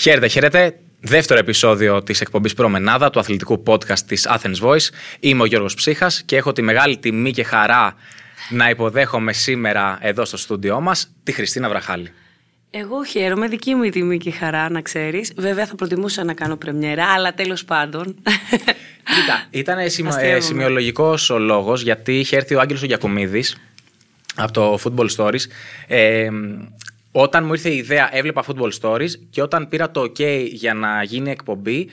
Χαίρετε, χαίρετε. Δεύτερο επεισόδιο της εκπομπής Προμενάδα του αθλητικού podcast της Athens Voice. Είμαι ο Γιώργος Ψύχας και έχω τη μεγάλη τιμή και χαρά να υποδέχομαι σήμερα εδώ στο στούντιό μας τη Χριστίνα Βραχάλη. Εγώ χαίρομαι, δική μου η τιμή και η χαρά να ξέρεις. Βέβαια θα προτιμούσα να κάνω πρεμιέρα, αλλά τέλος πάντων. Κοίτα, ήταν σημειολογικός ο λόγος γιατί είχε έρθει ο Άγγελος Γιακουμίδης από το Football Stories. Ε, όταν μου ήρθε η ιδέα, έβλεπα Football Stories και όταν πήρα το OK για να γίνει εκπομπή,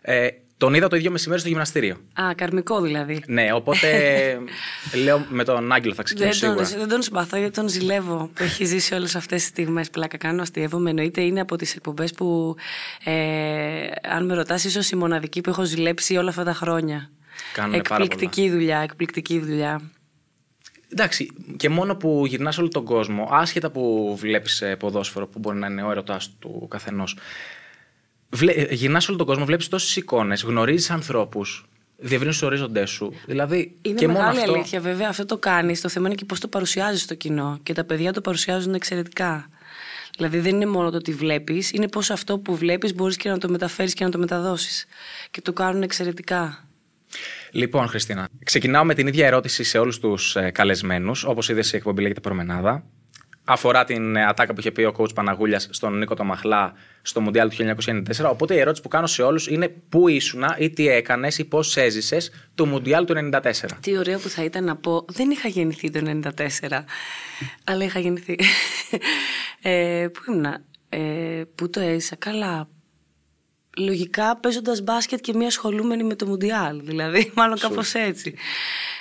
ε, τον είδα το ίδιο μεσημέρι στο γυμναστήριο. Α, καρμικό δηλαδή. Ναι, οπότε λέω με τον Άγγελο θα ξεκινήσω δεν σίγουρα. δεν τον συμπαθώ γιατί τον ζηλεύω που έχει ζήσει όλες αυτές τις στιγμές. Πλάκα κάνω, αστείευομαι. Εννοείται είναι από τις εκπομπές που, ε, αν με ρωτάς, ίσως η μοναδική που έχω ζηλέψει όλα αυτά τα χρόνια. Κάνουν πάρα εκπληκτική δουλειά, εκπληκτική δουλειά. Εντάξει, και μόνο που γυρνάς όλο τον κόσμο, άσχετα που βλέπεις ποδόσφαιρο που μπορεί να είναι ο ερωτά του καθενός. Γυρνάς όλο τον κόσμο, βλέπεις τόσες εικόνες, γνωρίζεις ανθρώπους, διευρύνεις τους ορίζοντές σου. Δηλαδή, είναι και μεγάλη μόνο αυτό... αλήθεια, βέβαια. Αυτό το κάνεις. Το θέμα είναι και πώς το παρουσιάζεις στο κοινό. Και τα παιδιά το παρουσιάζουν εξαιρετικά. Δηλαδή, δεν είναι μόνο το ότι βλέπεις, είναι πώς αυτό που βλέπεις μπορείς και να το μεταφέρεις και να το μεταδώσεις. Και το κάνουν εξαιρετικά. Λοιπόν, Χριστίνα, ξεκινάω με την ίδια ερώτηση σε όλους τους ε, καλεσμένους. Όπως είδες, η εκπομπή λέγεται Προμενάδα. Αφορά την ε, ατάκα που είχε πει ο coach Παναγούλιας στον Νίκο Τομαχλά στο Μουντιάλ του 1994. Οπότε η ερώτηση που κάνω σε όλους είναι πού ήσουν ή τι έκανες ή πώς έζησες το Μουντιάλ του 1994. Τι ωραίο που θα ήταν να πω. Δεν είχα γεννηθεί το 1994, αλλά είχα γεννηθεί. ε, πού ήμουν, ε, πού το έζησα; Καλά, λογικά παίζοντας μπάσκετ και μία ασχολούμενη με το Μουντιάλ. Δηλαδή, μάλλον κάπως έτσι.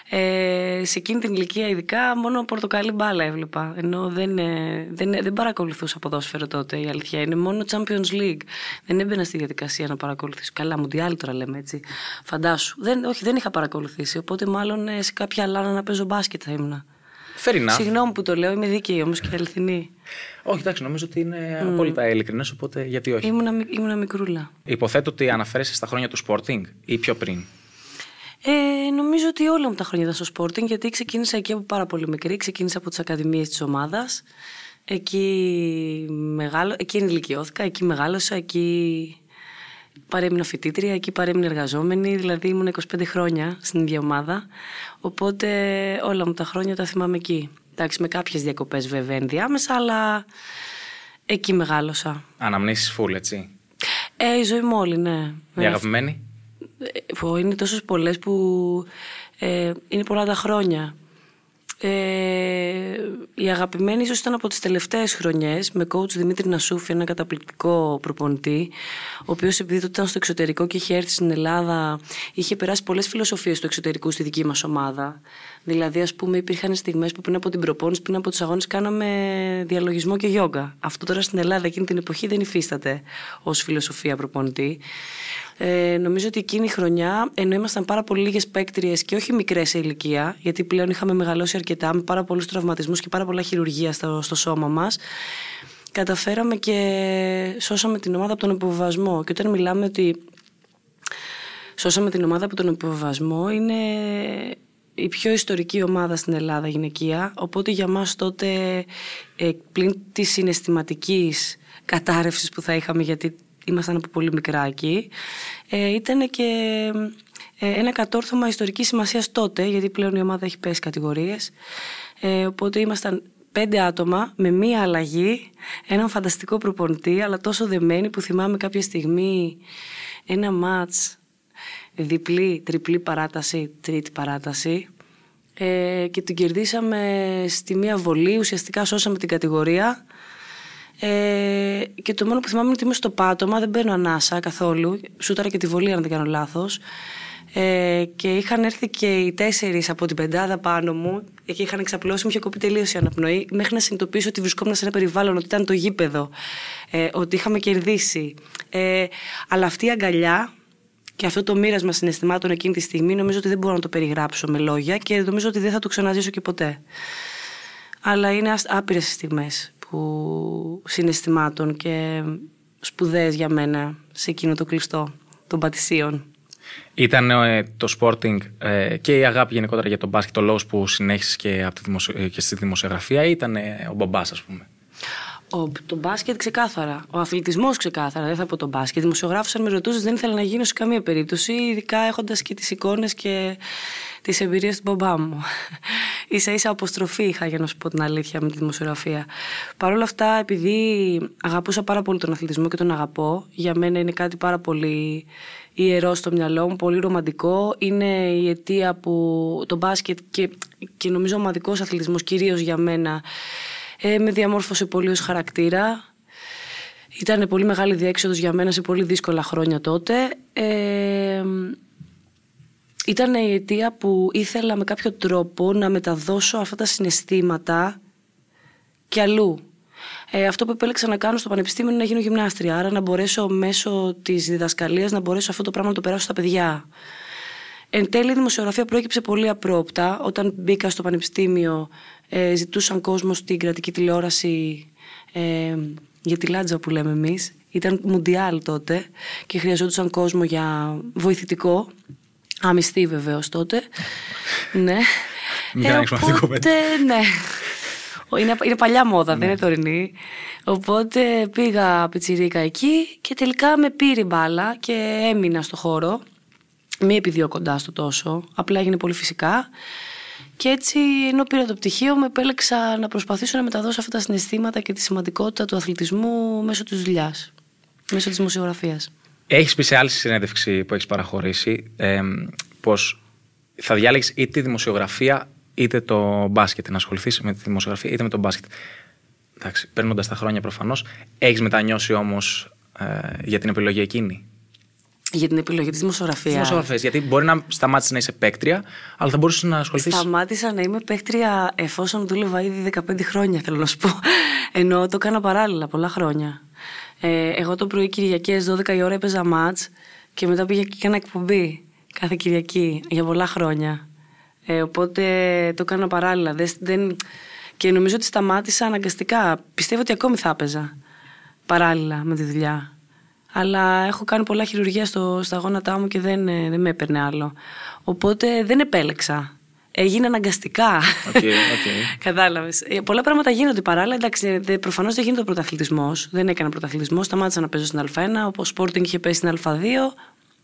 Ε, σε εκείνη την ηλικία, ειδικά, μόνο πορτοκαλί μπάλα έβλεπα. Ενώ δεν, ε, δεν, δεν παρακολουθούσα ποδόσφαιρο τότε, η αλήθεια είναι. Μόνο Champions League. Δεν έμπαινα στη διαδικασία να παρακολουθήσω. Καλά, Μουντιάλ τώρα λέμε έτσι. Φαντάσου. Δεν, όχι, δεν είχα παρακολουθήσει. Οπότε, μάλλον ε, σε κάποια άλλα να παίζω μπάσκετ θα ήμουν. Συγγνώμη που το λέω, είμαι δίκαιη όμως και αληθινή. Όχι, εντάξει, νομίζω ότι είναι mm. απόλυτα ειλικρινές, οπότε γιατί όχι. Ήμουνα, ήμουνα μικρούλα. Υποθέτω ότι αναφέρεσαι στα χρόνια του Sporting ή πιο πριν. Ε, νομίζω ότι όλα μου τα χρόνια ήταν στο Sporting, γιατί ξεκίνησα εκεί από πάρα πολύ μικρή. Ξεκίνησα από τις ακαδημίες της ομάδας. Εκεί, μεγάλο, εκεί ενηλικιώθηκα, εκεί μεγάλωσα, εκεί παρέμεινα φοιτήτρια, εκεί παρέμεινα εργαζόμενη, δηλαδή ήμουν 25 χρόνια στην ίδια ομάδα. Οπότε όλα μου τα χρόνια τα θυμάμαι εκεί. Εντάξει, με κάποιες διακοπές βέβαια ενδιάμεσα, αλλά εκεί μεγάλωσα. Αναμνήσεις φουλ, έτσι. Ε, η ζωή μου όλη, ναι. Η αγαπημένη; Ε, είναι τόσες πολλές που ε, είναι πολλά τα χρόνια. Ε, η αγαπημένη ίσως ήταν από τις τελευταίες χρονιές με coach Δημήτρη Νασούφη, ένα καταπληκτικό προπονητή ο οποίος επειδή τότε ήταν στο εξωτερικό και είχε έρθει στην Ελλάδα είχε περάσει πολλές φιλοσοφίες του εξωτερικού στη δική μας ομάδα. Δηλαδή ας πούμε υπήρχαν στιγμές που πριν από την προπόνηση πριν από τους αγώνες κάναμε διαλογισμό και γιόγκα. Αυτό τώρα στην Ελλάδα εκείνη την εποχή δεν υφίσταται ως φιλοσοφία προπονητή ε, νομίζω ότι εκείνη η χρονιά, ενώ ήμασταν πάρα πολύ λίγες παίκτριες και όχι μικρές σε ηλικία, γιατί πλέον είχαμε μεγαλώσει αρκετά με πάρα πολλούς τραυματισμούς και πάρα πολλά χειρουργία στο, στο σώμα μας, καταφέραμε και σώσαμε την ομάδα από τον υποβιβασμό. Και όταν μιλάμε ότι σώσαμε την ομάδα από τον υποβιβασμό, είναι η πιο ιστορική ομάδα στην Ελλάδα γυναικεία. Οπότε για μας τότε, ε, πλην της συναισθηματικής κατάρρευσης που θα είχαμε, γιατί ήμασταν από πολύ μικρά εκεί. Ε, ήταν και ε, ένα κατόρθωμα ιστορικής σημασίας τότε, γιατί πλέον η ομάδα έχει πέσει κατηγορίες. Ε, οπότε ήμασταν πέντε άτομα με μία αλλαγή, έναν φανταστικό προπονητή, αλλά τόσο δεμένοι που θυμάμαι κάποια στιγμή ένα μάτς διπλή, τριπλή παράταση, τρίτη παράταση ε, και την κερδίσαμε στη μία βολή, ουσιαστικά σώσαμε την κατηγορία ε, και το μόνο που θυμάμαι είναι ότι είμαι στο πάτωμα, δεν παίρνω ανάσα καθόλου. Σούταρα και τη βολή, αν δεν κάνω λάθος. Ε, και είχαν έρθει και οι τέσσερις από την πεντάδα πάνω μου και είχαν εξαπλώσει, μου είχε κοπεί τελείως η αναπνοή, μέχρι να συνειδητοποιήσω ότι βρισκόμουν σε ένα περιβάλλον, ότι ήταν το γήπεδο, ε, ότι είχαμε κερδίσει. Ε, αλλά αυτή η αγκαλιά και αυτό το μοίρασμα συναισθημάτων εκείνη τη στιγμή νομίζω ότι δεν μπορώ να το περιγράψω με λόγια και νομίζω ότι δεν θα το ξαναζήσω και ποτέ. Αλλά είναι άπειρες στιγμές που συναισθημάτων και σπουδαίες για μένα σε εκείνο το κλειστό των πατησίων. Ήταν ε, το sporting ε, και η αγάπη γενικότερα για τον μπάσκετ ο λόγος που συνέχισες και, από τη δημοσιο... Ε, και στη δημοσιογραφία ή ήταν ο μπαμπάς ας πούμε; Ο, το μπάσκετ ξεκάθαρα. Ο αθλητισμός ξεκάθαρα. Δεν θα πω το μπάσκετ. Δημοσιογράφο, αν με ρωτούσες, δεν ήθελα να γίνω σε καμία περίπτωση, ειδικά έχοντας και τις εικόνες και τις εμπειρίες του μπαμπά μου. σα ίσα αποστροφή είχα, για να σου πω την αλήθεια, με τη δημοσιογραφία. Παρ' όλα αυτά, επειδή αγαπούσα πάρα πολύ τον αθλητισμό και τον αγαπώ, για μένα είναι κάτι πάρα πολύ ιερό στο μυαλό μου, πολύ ρομαντικό. Είναι η αιτία που το μπάσκετ και, και νομίζω ο ομαδικός αθλητισμός κυρίως για μένα ε, με διαμόρφωσε πολύ ως χαρακτήρα. Ήταν πολύ μεγάλη διέξοδος για μένα σε πολύ δύσκολα χρόνια τότε. Ε, ήταν η αιτία που ήθελα με κάποιο τρόπο να μεταδώσω αυτά τα συναισθήματα και αλλού. Ε, αυτό που επέλεξα να κάνω στο πανεπιστήμιο είναι να γίνω γυμνάστρια. Άρα να μπορέσω μέσω της διδασκαλίας να μπορέσω αυτό το πράγμα να το περάσω στα παιδιά. Εν τέλει, η δημοσιογραφία προέκυψε πολύ απρόπτα. Όταν μπήκα στο πανεπιστήμιο, ε, ζητούσαν κόσμο στην κρατική τηλεόραση ε, για τη λάτζα που λέμε εμείς. Ήταν μουντιάλ τότε και χρειαζόντουσαν κόσμο για βοηθητικό. Αμυστή βεβαίως τότε. ναι. ε, οπότε, ναι. Είναι, είναι παλιά μόδα, δεν είναι ναι. τωρινή. Οπότε πήγα πιτσιρίκα εκεί και τελικά με πήρε μπάλα και έμεινα στο χώρο. Μη επιδιώκοντά το τόσο, απλά έγινε πολύ φυσικά. Και έτσι, ενώ πήρα το πτυχίο, με επέλεξα να προσπαθήσω να μεταδώσω αυτά τα συναισθήματα και τη σημαντικότητα του αθλητισμού μέσω της δουλειάς, μέσω της δημοσιογραφίας. Έχεις πει σε άλλη συνέντευξη που έχεις παραχωρήσει ε, πως θα διάλεγε είτε τη δημοσιογραφία είτε το μπάσκετ. Να ασχοληθείς με τη δημοσιογραφία είτε με το μπάσκετ. Εντάξει, παίρνοντα τα χρόνια προφανώς. Έχεις μετανιώσει όμως ε, για την επιλογή εκείνη; Για την επιλογή της δημοσιογραφίας. Δημοσιογραφίας. Γιατί μπορεί να σταμάτησε να είσαι παίκτρια, αλλά θα μπορούσες να ασχοληθείς. Σταμάτησα να είμαι παίκτρια εφόσον δούλευα ήδη 15 χρόνια, θέλω να σου πω. Ενώ το έκανα παράλληλα πολλά χρόνια. Ε, εγώ το πρωί Κυριακές 12 η ώρα έπαιζα μάτς και μετά πήγα και έκανα εκπομπή κάθε Κυριακή για πολλά χρόνια. Ε, οπότε το έκανα παράλληλα. Δεν, Και νομίζω ότι σταμάτησα αναγκαστικά. Πιστεύω ότι ακόμη θα έπαιζα παράλληλα με τη δουλειά. Αλλά έχω κάνει πολλά χειρουργία στο, στα γόνατά μου και δεν, ε, δεν με έπαιρνε άλλο. Οπότε δεν επέλεξα. Έγινε αναγκαστικά. Okay, okay. Κατάλαβες. Ε, πολλά πράγματα γίνονται παράλληλα. Εντάξει, προφανώς δεν γίνεται ο πρωταθλητισμός. Δεν έκανα πρωταθλητισμό. Σταμάτησα να παίζω στην Α1. Όπως Sporting είχε πέσει στην Α2.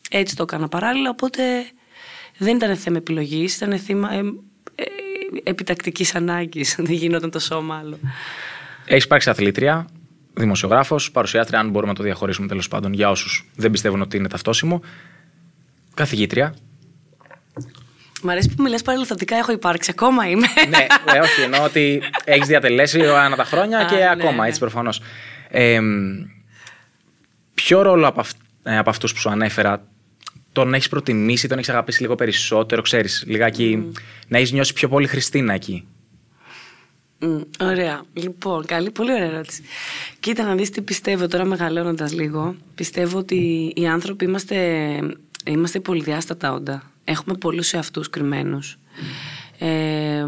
Έτσι το έκανα παράλληλα. Οπότε δεν ήταν θέμα επιλογής. Ήταν θέμα ε, ε, επιτακτικής ανάγκης. δεν γινόταν το σώμα άλλο. Έχεις υπάρξει αθλήτρια; Δημοσιογράφος, παρουσιάστρια, αν μπορούμε να το διαχωρίσουμε τέλος πάντων για όσους δεν πιστεύουν ότι είναι ταυτόσιμο. Καθηγήτρια. Μ' αρέσει που μιλάς παρελθοντικά, έχω υπάρξει. Ακόμα είμαι. ναι, ε, όχι, εννοώ ότι έχεις διατελέσει ανά τα χρόνια και ναι, ακόμα, ναι. έτσι προφανώς. Ε, ποιο ρόλο από, αυ, ε, από αυτούς που σου ανέφερα τον έχεις προτιμήσει, τον έχεις αγαπήσει λίγο περισσότερο, ξέρεις, λιγάκι mm. να έχεις νιώσει πιο πολύ Χριστίνα εκεί; Ωραία. Λοιπόν, καλή, πολύ ωραία ερώτηση. Κοίτα να δεις τι πιστεύω τώρα μεγαλώνοντας λίγο. Πιστεύω ότι οι άνθρωποι είμαστε, είμαστε πολυδιάστατα όντα. Έχουμε πολλούς εαυτούς κρυμμένους. Ε,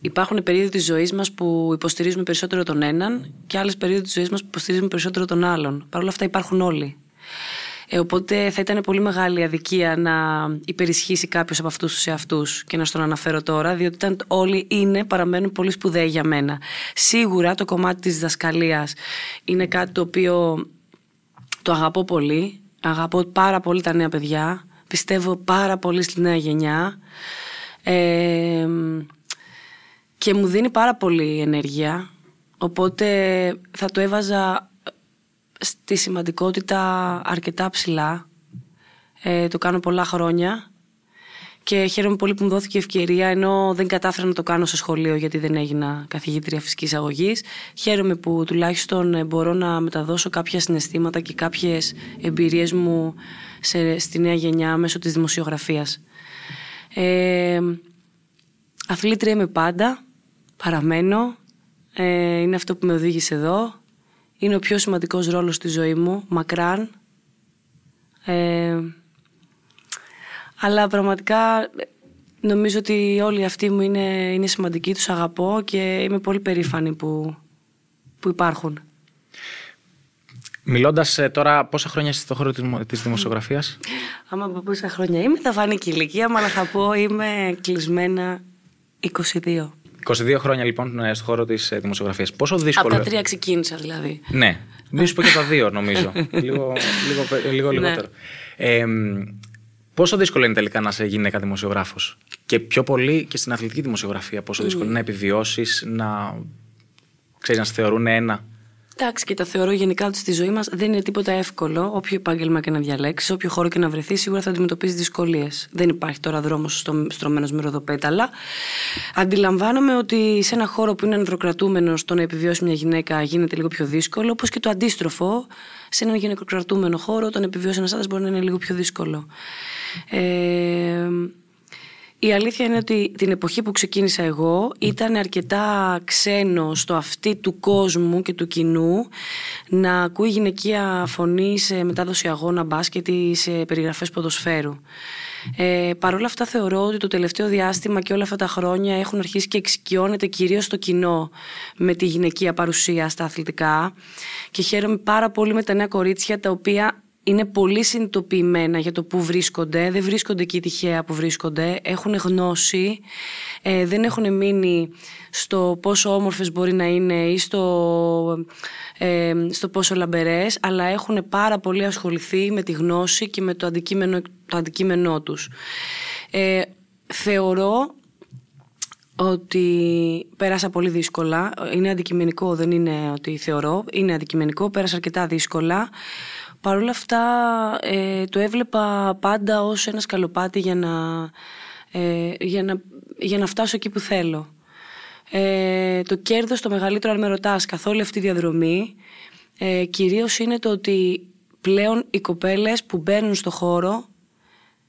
υπάρχουν περίοδοι της ζωής μας που υποστηρίζουμε περισσότερο τον έναν και άλλες περίοδοι της ζωής μας που υποστηρίζουμε περισσότερο τον άλλον. Παρ' όλα αυτά υπάρχουν όλοι. Ε, οπότε θα ήταν πολύ μεγάλη αδικία να υπερισχύσει κάποιος από αυτούς τους εαυτούς και να στον αναφέρω τώρα, διότι ήταν όλοι είναι, παραμένουν πολύ σπουδαίοι για μένα. Σίγουρα το κομμάτι της διδασκαλίας είναι κάτι το οποίο το αγαπώ πολύ. Αγαπώ πάρα πολύ τα νέα παιδιά. Πιστεύω πάρα πολύ στη νέα γενιά. Ε, και μου δίνει πάρα πολύ ενέργεια. Οπότε θα το έβαζα στη σημαντικότητα αρκετά ψηλά. Ε, το κάνω πολλά χρόνια και χαίρομαι πολύ που μου δόθηκε ευκαιρία ενώ δεν κατάφερα να το κάνω στο σχολείο γιατί δεν έγινα καθηγήτρια φυσικής αγωγής. Χαίρομαι που τουλάχιστον ε, μπορώ να μεταδώσω κάποια συναισθήματα και κάποιες εμπειρίες μου σε, στη νέα γενιά μέσω της δημοσιογραφίας. Ε, αθλήτρια είμαι πάντα, παραμένω, ε, είναι αυτό που με οδήγησε εδώ είναι ο πιο σημαντικός ρόλος στη ζωή μου, μακράν. Ε, αλλά πραγματικά νομίζω ότι όλοι αυτοί μου είναι, είναι σημαντικοί, τους αγαπώ και είμαι πολύ περήφανη που, που υπάρχουν. Μιλώντας ε, τώρα, πόσα χρόνια είσαι στον χώρο της δημοσιογραφίας, Άμα πω πόσα χρόνια είμαι, θα φάνει και η ηλικία μου, αλλά θα πω είμαι κλεισμένα 22. 22 χρόνια λοιπόν ε, στον χώρο της δημοσιογραφίας. Πόσο δύσκολο. Από τα τρία ξεκίνησα δηλαδή. Ναι. Μην σου πω και τα δύο νομίζω. λίγο, λίγο, λίγο ναι. λιγότερο. Ε, πόσο δύσκολο είναι τελικά να είσαι γυναίκα δημοσιογράφος; Και πιο πολύ και στην αθλητική δημοσιογραφία. Πόσο δύσκολο είναι να επιβιώσεις, να, ξέρεις, να σε θεωρούν ένα; Εντάξει, και τα θεωρώ γενικά ότι στη ζωή μας δεν είναι τίποτα εύκολο. Όποιο επάγγελμα και να διαλέξεις, όποιο χώρο και να βρεθείς, σίγουρα θα αντιμετωπίζεις δυσκολίες. Δεν υπάρχει τώρα δρόμος στρωμένος με ροδοπέταλα. Αντιλαμβάνομαι ότι σε ένα χώρο που είναι ανδροκρατούμενο, το να επιβιώσει μια γυναίκα γίνεται λίγο πιο δύσκολο, όπως και το αντίστροφο. Σε έναν γυναικοκρατούμενο χώρο, το να επιβιώσει ένας άντρας μπορεί να είναι λίγο πιο δύσκολο. Ε, η αλήθεια είναι ότι την εποχή που ξεκίνησα εγώ ήταν αρκετά ξένο στο αυτή του κόσμου και του κοινού να ακούει γυναικεία φωνή σε μετάδοση αγώνα μπάσκετ ή σε περιγραφές ποδοσφαίρου. Ε, Παρ' όλα αυτά θεωρώ ότι το τελευταίο διάστημα και όλα αυτά τα χρόνια έχουν αρχίσει και εξοικειώνεται κυρίως το κοινό με τη γυναικεία παρουσία στα αθλητικά και χαίρομαι πάρα πολύ με τα νέα κορίτσια τα οποία είναι πολύ συνειδητοποιημένα για το που βρίσκονται, δεν βρίσκονται εκεί τυχαία που βρίσκονται, έχουν γνώση, ε, δεν έχουν μείνει στο πόσο όμορφες μπορεί να είναι ή στο, ε, στο πόσο λαμπερές, αλλά έχουν πάρα πολύ ασχοληθεί με τη γνώση και με το αντικείμενο, το αντικείμενό τους. Ε, θεωρώ ότι πέρασα πολύ δύσκολα. Είναι αντικειμενικό, δεν είναι ότι θεωρώ. Είναι αντικειμενικό, πέρασα αρκετά δύσκολα. Παρ' όλα αυτά ε, το έβλεπα πάντα ως ένα σκαλοπάτι για να, ε, για να, για να φτάσω εκεί που θέλω. Ε, το κέρδος το μεγαλύτερο αν με ρωτάς καθ' όλη αυτή τη διαδρομή ε, κυρίως είναι το ότι πλέον οι κοπέλες που μπαίνουν στο χώρο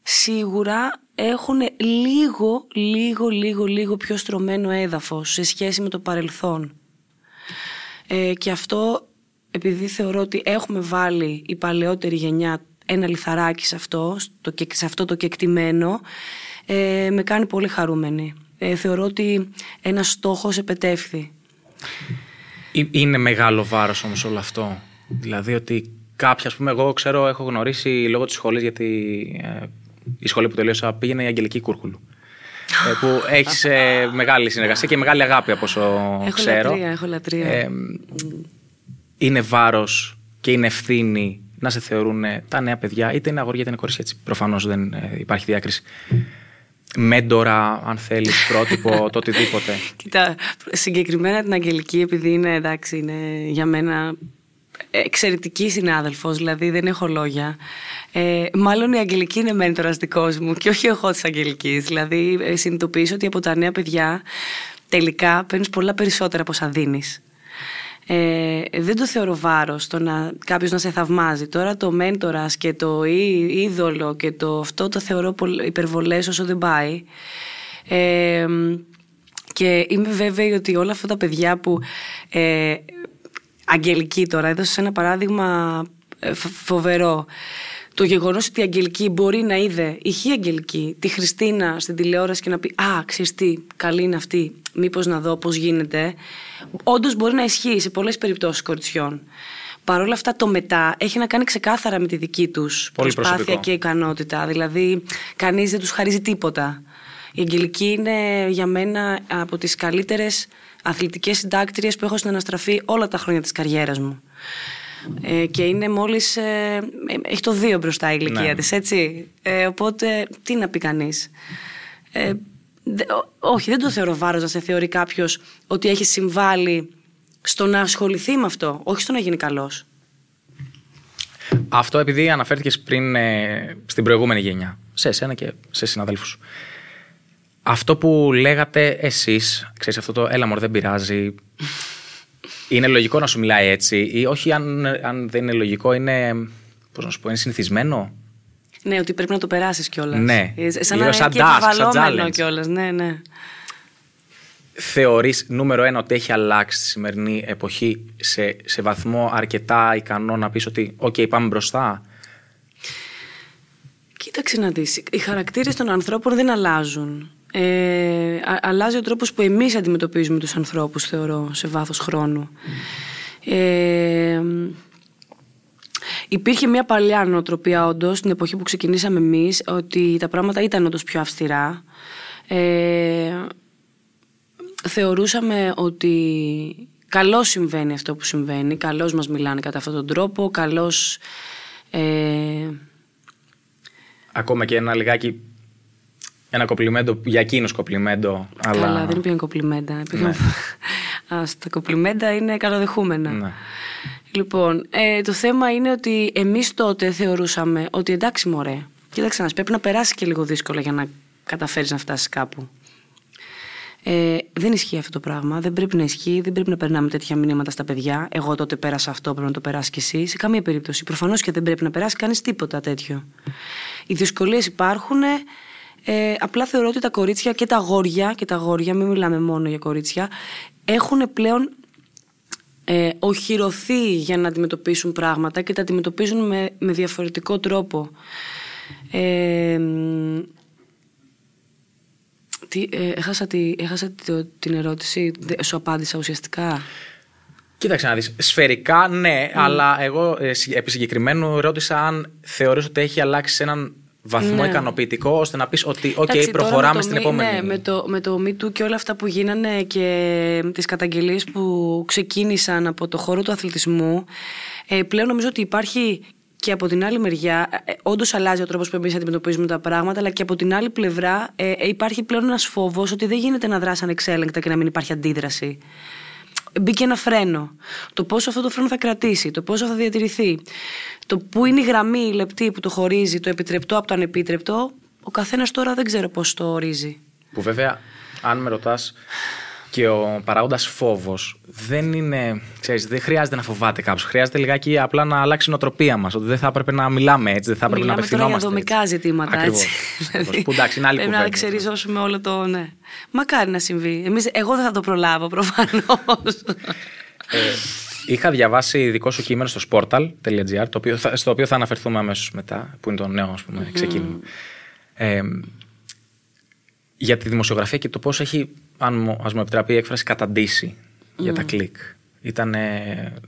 σίγουρα έχουν λίγο, λίγο, λίγο, λίγο πιο στρωμένο έδαφος σε σχέση με το παρελθόν. Ε, και αυτό επειδή θεωρώ ότι έχουμε βάλει η παλαιότερη γενιά ένα λιθαράκι σε αυτό, στο, σε αυτό το κεκτημένο, ε, με κάνει πολύ χαρούμενη. Ε, θεωρώ ότι ένας στόχος επετεύχθη. Είναι μεγάλο βάρος όμως όλο αυτό. Δηλαδή ότι κάποια, ας πούμε, εγώ ξέρω, έχω γνωρίσει λόγω της σχολής, γιατί ε, η σχολή που τελείωσα πήγαινε η Αγγελική Κούρκουλου. Ε, που έχεις μεγάλη συνεργασία και μεγάλη αγάπη από όσο έχω ξέρω. Λατρεία, έχω λατρεία είναι βάρος και είναι ευθύνη να σε θεωρούν τα νέα παιδιά, είτε είναι αγόρια είτε είναι κορίτσια. Έτσι προφανώς δεν ε, υπάρχει διάκριση. Μέντορα, αν θέλεις, πρότυπο, το οτιδήποτε. Κοίτα, συγκεκριμένα την Αγγελική, επειδή είναι εντάξει, είναι για μένα εξαιρετική συνάδελφος, δηλαδή δεν έχω λόγια. Ε, μάλλον η Αγγελική είναι μέντορας δικός μου και όχι εγώ της Αγγελικής. Δηλαδή, ε, συνειδητοποιήσω ότι από τα νέα παιδιά τελικά παίρνεις πολλά περισσότερα από όσα δίνεις. Ε, δεν το θεωρώ βάρος το να κάποιος να σε θαυμάζει. Τώρα το μέντορας και το είδωλο και το αυτό το θεωρώ υπερβολές όσο δεν πάει. Ε, και είμαι βέβαιη ότι όλα αυτά τα παιδιά που. Ε, Αγγελική τώρα, έδωσε ένα παράδειγμα ε, φοβερό. Το γεγονός ότι η Αγγελική μπορεί να είδε, η χή Αγγελική, τη Χριστίνα στην τηλεόραση και να πει Α, ξέρεις τι, καλή είναι αυτή, μήπως να δω πώς γίνεται. Όντως μπορεί να ισχύει σε πολλές περιπτώσεις κοριτσιών. Παρ' όλα αυτά, το μετά έχει να κάνει ξεκάθαρα με τη δική τους προσπάθεια και ικανότητα. Δηλαδή, κανείς δεν τους χαρίζει τίποτα. Η Αγγελική είναι για μένα από τις καλύτερες αθλητικές συντάκτριες που έχω στην αναστραφή όλα τα χρόνια της καριέρας μου. Ε, και είναι μόλις. Ε, έχει το δύο μπροστά η ηλικία ναι. της, έτσι. Ε, οπότε, τι να πει κανείς. Ε, όχι, δεν το θεωρώ βάρος να σε θεωρεί κάποιος ότι έχει συμβάλει στο να ασχοληθεί με αυτό, όχι στο να γίνει καλός. Αυτό επειδή αναφέρθηκες πριν ε, στην προηγούμενη γενιά, σε εσένα και σε συναδέλφους. Αυτό που λέγατε εσείς, ξέρεις αυτό το έλα μωρ δεν πειράζει, είναι λογικό να σου μιλάει έτσι ή όχι αν, αν δεν είναι λογικό, είναι, πώς να σου πω, είναι συνηθισμένο; Ναι, ότι πρέπει να το περάσεις κιόλας. Ναι. Ε, σαν να είναι επιβαλλόμενο κιόλας. Ναι, ναι. Θεωρείς νούμερο ένα ότι έχει αλλάξει τη σημερινή εποχή σε, σε βαθμό αρκετά ικανό να πεις ότι «ΟΚ, πάμε μπροστά». Κοίταξε να δεις, οι χαρακτήρες των ανθρώπων δεν αλλάζουν. Ε, αλλάζει ο τρόπος που εμείς αντιμετωπίζουμε τους ανθρώπους, θεωρώ, σε βάθος χρόνου. Ε, Υπήρχε μια παλιά νοοτροπία όντως στην εποχή που ξεκινήσαμε εμείς ότι τα πράγματα ήταν όντως πιο αυστηρά. Ε, θεωρούσαμε ότι καλώς συμβαίνει αυτό που συμβαίνει, καλώς μας μιλάνε κατά αυτόν τον τρόπο, καλώς... Ε... Ακόμα και ένα λιγάκι ένα κοπλιμέντο για εκείνος κοπλιμέντο. Αλλά... Καλά, δεν πήγαν κοπλιμέντα. Ναι. τα κοπλιμέντα είναι καλοδεχούμενα. Ναι. Λοιπόν, ε, το θέμα είναι ότι εμείς τότε θεωρούσαμε ότι εντάξει μωρέ, κοίταξε να πρέπει να περάσει και λίγο δύσκολα για να καταφέρεις να φτάσεις κάπου. Ε, δεν ισχύει αυτό το πράγμα. Δεν πρέπει να ισχύει. Δεν πρέπει να περνάμε τέτοια μηνύματα στα παιδιά. Εγώ τότε πέρασα αυτό, πρέπει να το περάσεις κι εσύ. Σε καμία περίπτωση. Προφανώς και δεν πρέπει να περάσει κανείς τίποτα τέτοιο. Οι δυσκολίες υπάρχουν. Ε, απλά θεωρώ ότι τα κορίτσια και τα αγόρια, και τα αγόρια, μην μιλάμε μόνο για κορίτσια, έχουν πλέον ε, οχυρωθεί για να αντιμετωπίσουν πράγματα και τα αντιμετωπίζουν με, με διαφορετικό τρόπο. Ε, τι, ε, έχασα, τη, έχασα την ερώτηση, σου απάντησα ουσιαστικά. Κοίταξε να δεις, σφαιρικά ναι, αλλά εγώ ε, επί συγκεκριμένου ρώτησα αν θεωρείς ότι έχει αλλάξει σε έναν βαθμό ναι. ικανοποιητικό ώστε να πεις ότι OK, okay, προχωράμε στην επόμενη. Ναι, με το, με το Me Too και όλα αυτά που γίνανε και τις καταγγελίες που ξεκίνησαν από το χώρο του αθλητισμού ε, πλέον νομίζω ότι υπάρχει και από την άλλη μεριά, ε, ε όντως αλλάζει ο τρόπος που εμείς αντιμετωπίζουμε τα πράγματα, αλλά και από την άλλη πλευρά ε, ε υπάρχει πλέον ένας φόβος ότι δεν γίνεται να δράσει ανεξέλεγκτα και να μην υπάρχει αντίδραση μπήκε ένα φρένο. Το πόσο αυτό το φρένο θα κρατήσει, το πόσο θα διατηρηθεί, το πού είναι η γραμμή η λεπτή που το χωρίζει το επιτρεπτό από το ανεπίτρεπτο, ο καθένας τώρα δεν ξέρω πώς το ορίζει. Που βέβαια, αν με ρωτάς, και ο παράγοντας φόβος δεν είναι. Ξέρεις, δεν χρειάζεται να φοβάται κάποιος. Χρειάζεται λιγάκι απλά να αλλάξει η νοοτροπία μας. Ότι δεν θα έπρεπε να μιλάμε έτσι, δεν θα έπρεπε μιλάμε να απευθυνόμαστε. Τώρα για δομικά ζητήματα έτσι. Δηλαδή, που εντάξει, είναι άλλη Πρέπει να ξεριζώσουμε όλο το. Ναι. Μακάρι να συμβεί. Εμείς, εγώ δεν θα το προλάβω προφανώς. ε, είχα διαβάσει δικό σου κείμενο στο sportal.gr, στο οποίο θα αναφερθούμε αμέσως μετά, που είναι το νέο ας πούμε, ξεκίνημα. Ε, για τη δημοσιογραφία και το πώς έχει αν ας μου επιτραπεί η έκφραση, καταντήσει για τα κλικ. Ήταν,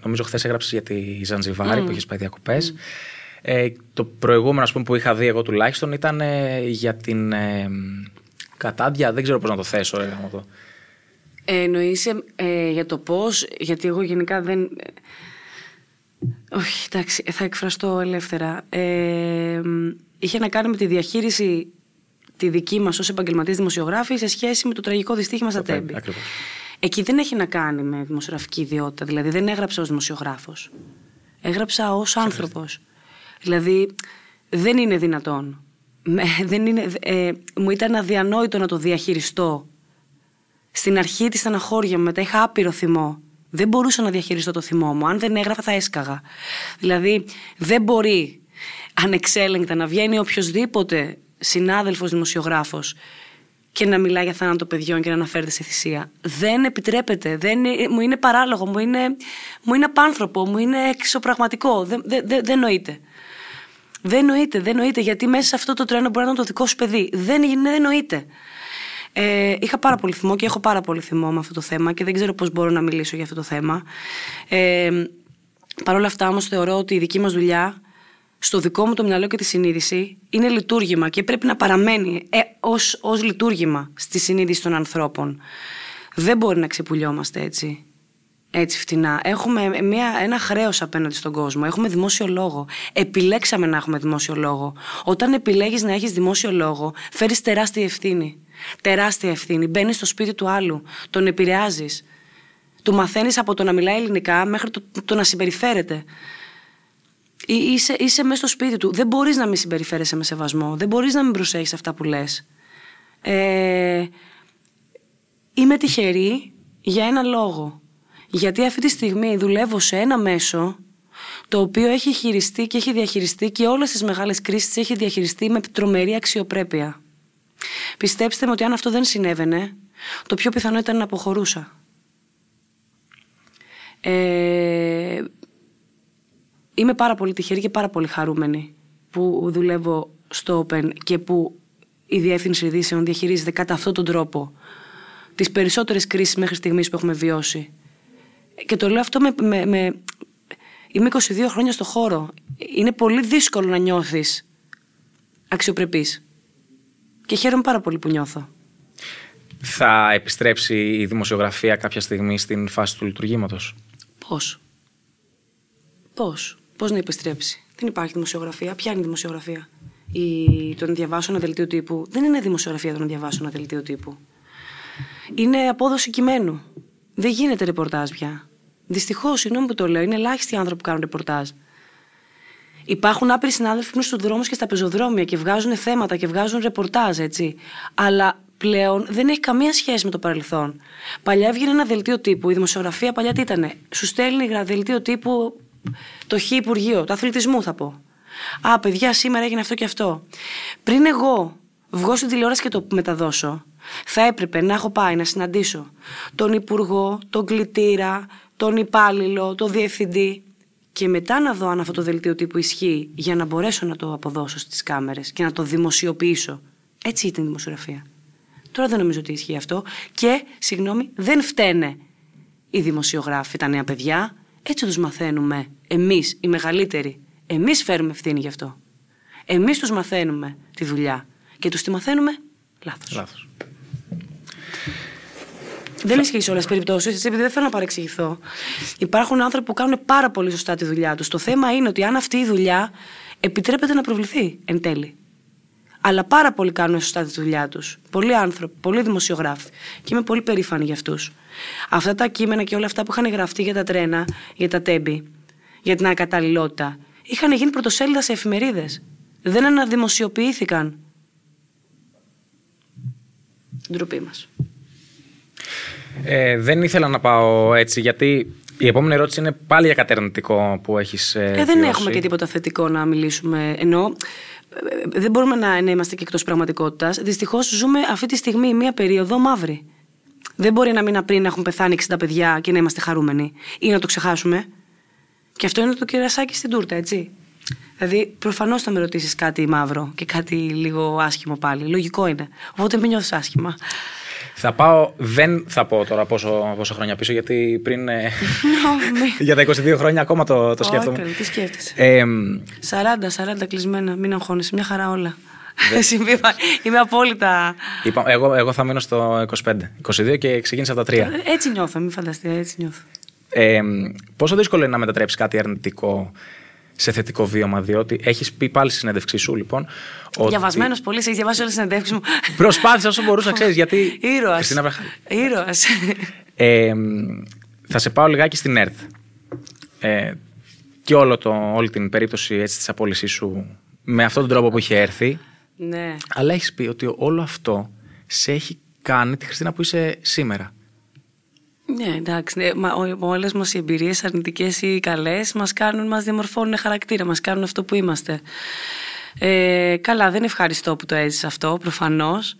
νομίζω, χθες έγραψες για τη Ζανζιβάρη που είχες πάει διακοπές. Ε, το προηγούμενο ας πούμε, που είχα δει εγώ τουλάχιστον ήταν ε, για την ε, κατάντια. Δεν ξέρω πώς να το θέσω. Ε, το. Εννοείσαι ε, για το πώς, γιατί εγώ γενικά δεν. Όχι, εντάξει, θα εκφραστώ ελεύθερα. Ε, είχε να κάνει με τη διαχείριση τη δική μας ως επαγγελματίες δημοσιογράφοι σε σχέση με το τραγικό δυστύχημα στα Τέμπη. Εκεί δεν έχει να κάνει με δημοσιογραφική ιδιότητα. Δηλαδή δεν έγραψα ως δημοσιογράφος. Έγραψα ως άνθρωπος. Δηλαδή δεν είναι δυνατόν. Δεν είναι, ε, μου ήταν αδιανόητο να το διαχειριστώ. Στην αρχή της στεναχώρια μου, μετά είχα άπειρο θυμό. Δεν μπορούσα να διαχειριστώ το θυμό μου. Αν δεν έγραφα, θα έσκαγα. Δηλαδή, δεν μπορεί ανεξέλεγκτα να βγαίνει οποιοδήποτε συνάδελφος δημοσιογράφος και να μιλάει για θάνατο παιδιών και να αναφέρεται σε θυσία. Δεν επιτρέπεται. Δεν, μου είναι παράλογο, μου είναι, μου είναι απάνθρωπο, μου είναι εξωπραγματικό. Δεν, δεν, δεν, δεν νοείται. Δεν νοείται, δεν νοείται, γιατί μέσα σε αυτό το τρένο μπορεί να είναι το δικό σου παιδί. Δεν, δεν νοείται. Ε, είχα πάρα πολύ θυμό και έχω πάρα πολύ θυμό με αυτό το θέμα και δεν ξέρω πώς μπορώ να μιλήσω για αυτό το θέμα. Ε, Παρ' όλα αυτά όμως θεωρώ ότι η δική μας δουλειά στο δικό μου το μυαλό και τη συνείδηση είναι λειτουργήμα και πρέπει να παραμένει ε, ως, ως λειτουργήμα στη συνείδηση των ανθρώπων. Δεν μπορεί να ξεπουλιόμαστε έτσι. Έτσι φτηνά. Έχουμε μια, ένα χρέος απέναντι στον κόσμο. Έχουμε δημόσιο λόγο. Επιλέξαμε να έχουμε δημόσιο λόγο. Όταν επιλέγεις να έχεις δημόσιο λόγο, φέρεις τεράστια ευθύνη. Τεράστια ευθύνη. Μπαίνεις στο σπίτι του άλλου. Τον επηρεάζεις. Του μαθαίνεις από το να μιλάει ελληνικά μέχρι το, το να συμπεριφέρεται. Είσαι, είσαι μέσα στο σπίτι του. Δεν μπορείς να μην συμπεριφέρεσαι με σεβασμό. Δεν μπορείς να μην προσέχεις αυτά που λες. Ε, είμαι τυχερή για ένα λόγο. Γιατί αυτή τη στιγμή δουλεύω σε ένα μέσο το οποίο έχει χειριστεί και έχει διαχειριστεί και όλες τις μεγάλες κρίσεις έχει διαχειριστεί με τρομερή αξιοπρέπεια. Πιστέψτε με ότι αν αυτό δεν συνέβαινε, το πιο πιθανό ήταν να αποχωρούσα. Ε, είμαι πάρα πολύ τυχερή και πάρα πολύ χαρούμενη που δουλεύω στο Open και που η Διεύθυνση Ειδήσεων διαχειρίζεται κατά αυτόν τον τρόπο τις περισσότερες κρίσεις μέχρι στιγμής που έχουμε βιώσει. Και το λέω αυτό με, με, με... Είμαι 22 χρόνια στο χώρο. Είναι πολύ δύσκολο να νιώθεις αξιοπρεπής. Και χαίρομαι πάρα πολύ που νιώθω. Θα επιστρέψει η δημοσιογραφία κάποια στιγμή στην φάση του λειτουργήματος; Πώς; Πώς; Πώς να επιστρέψει; Δεν υπάρχει δημοσιογραφία. Ποια είναι η δημοσιογραφία; Η... Το να διαβάσω ένα δελτίο τύπου. Δεν είναι δημοσιογραφία το να διαβάσω ένα δελτίο τύπου. Είναι απόδοση κειμένου. Δεν γίνεται ρεπορτάζ πια. Δυστυχώς, συγγνώμη που το λέω, είναι ελάχιστοι άνθρωποι που κάνουν ρεπορτάζ. Υπάρχουν άπειροι συνάδελφοι που είναι στους δρόμους και στα πεζοδρόμια και βγάζουν θέματα και βγάζουν ρεπορτάζ, έτσι. Αλλά πλέον δεν έχει καμία σχέση με το παρελθόν. Παλιά έβγαινε ένα δελτίο τύπου. Η δημοσιογραφία παλιά τι ήταν. Σου στέλνει δελτίο τύπου το Χ Υπουργείο, του αθλητισμού θα πω. Α, παιδιά, σήμερα έγινε αυτό και αυτό. Πριν εγώ βγω στην τηλεόραση και το μεταδώσω, θα έπρεπε να έχω πάει να συναντήσω τον Υπουργό, τον κλητήρα, τον υπάλληλο, τον διευθυντή και μετά να δω αν αυτό το δελτίο τύπου ισχύει για να μπορέσω να το αποδώσω στις κάμερες και να το δημοσιοποιήσω. Έτσι ήταν η δημοσιογραφία. Τώρα δεν νομίζω ότι ισχύει αυτό και, συγγνώμη, δεν φταίνε οι δημοσιογράφοι, τα νέα παιδιά. Έτσι τους μαθαίνουμε εμείς, οι μεγαλύτεροι. Εμείς φέρουμε ευθύνη γι' αυτό. Εμείς τους μαθαίνουμε τη δουλειά και τους τη μαθαίνουμε λάθος. Λάθος. Δεν ισχύει σε όλες τις περιπτώσεις, επειδή δεν θέλω να παρεξηγηθώ. Υπάρχουν άνθρωποι που κάνουν πάρα πολύ σωστά τη δουλειά τους. Το θέμα είναι ότι αν αυτή η δουλειά επιτρέπεται να προβληθεί εν τέλει. Αλλά πάρα πολλοί κάνουν σωστά τη δουλειά τους. Πολλοί άνθρωποι, πολλοί δημοσιογράφοι. Και είμαι πολύ περήφανη για αυτούς. Αυτά τα κείμενα και όλα αυτά που είχαν γραφτεί για τα τρένα, για τα τέμπη, για την ακαταλληλότητα, είχαν γίνει πρωτοσέλιδα σε εφημερίδες. Δεν αναδημοσιοποιήθηκαν. Ντροπή μας. Ε, δεν ήθελα να πάω έτσι, γιατί η επόμενη ερώτηση είναι πάλι για κατερνητικό που έχεις. Ε, ε, δεν έχουμε και τίποτα θετικό να μιλήσουμε. Ενώ ε, δεν μπορούμε να, να είμαστε και εκτός πραγματικότητας. Δυστυχώς ζούμε αυτή τη στιγμή μία περίοδο μαύρη. Δεν μπορεί να μήνα πριν να έχουν πεθάνει 60 παιδιά και να είμαστε χαρούμενοι ή να το ξεχάσουμε. Και αυτό είναι το κερασάκι στην τούρτα, έτσι. Δηλαδή, προφανώς θα με ρωτήσεις κάτι μαύρο και κάτι λίγο άσχημο πάλι. Λογικό είναι. Οπότε μην νιώθεις άσχημα. Θα πάω, δεν θα πω τώρα πόσο, πόσο χρόνια πίσω, γιατί πριν. ε, για τα 22 χρόνια ακόμα το, το σκέφτομαι. Όχι, τι σκέφτεσαι. Ε, 40, 40 κλεισμένα, μην αγχώνεσαι, μια χαρά όλα. Συμβίβα, Είμαι απόλυτα. είπα, εγώ, εγώ θα μείνω στο 25. 22 και ξεκίνησα από τα 3. Έτσι νιώθω, μην φανταστείτε, έτσι νιώθω. Ε, πόσο δύσκολο είναι να μετατρέψεις κάτι αρνητικό σε θετικό βίωμα, διότι έχεις πει πάλι στη συνέντευξή σου, λοιπόν. Ότι... Διαβασμένος πολύ, έχεις διαβάσει όλες τις συνεντεύξεις μου. Προσπάθησα όσο μπορούσα, ξέρεις, γιατί. Ήρωας. Χριστίνα Βραχάλη. Ήρωας. Ε, θα σε πάω λιγάκι στην ΕΡΤ. Ε, και όλο το, όλη την περίπτωση έτσι, της απόλυσής σου με αυτόν τον τρόπο που είχε έρθει. ναι. Αλλά έχεις πει ότι όλο αυτό σε έχει κάνει τη Χριστίνα που είσαι σήμερα. Ναι, εντάξει. Ναι, μα, όλες μας οι εμπειρίες, αρνητικές ή καλές, μας κάνουν, μας διαμορφώνουν χαρακτήρα, μας κάνουν αυτό που είμαστε. Ε, καλά, δεν ευχαριστώ που το έζησα αυτό, προφανώς.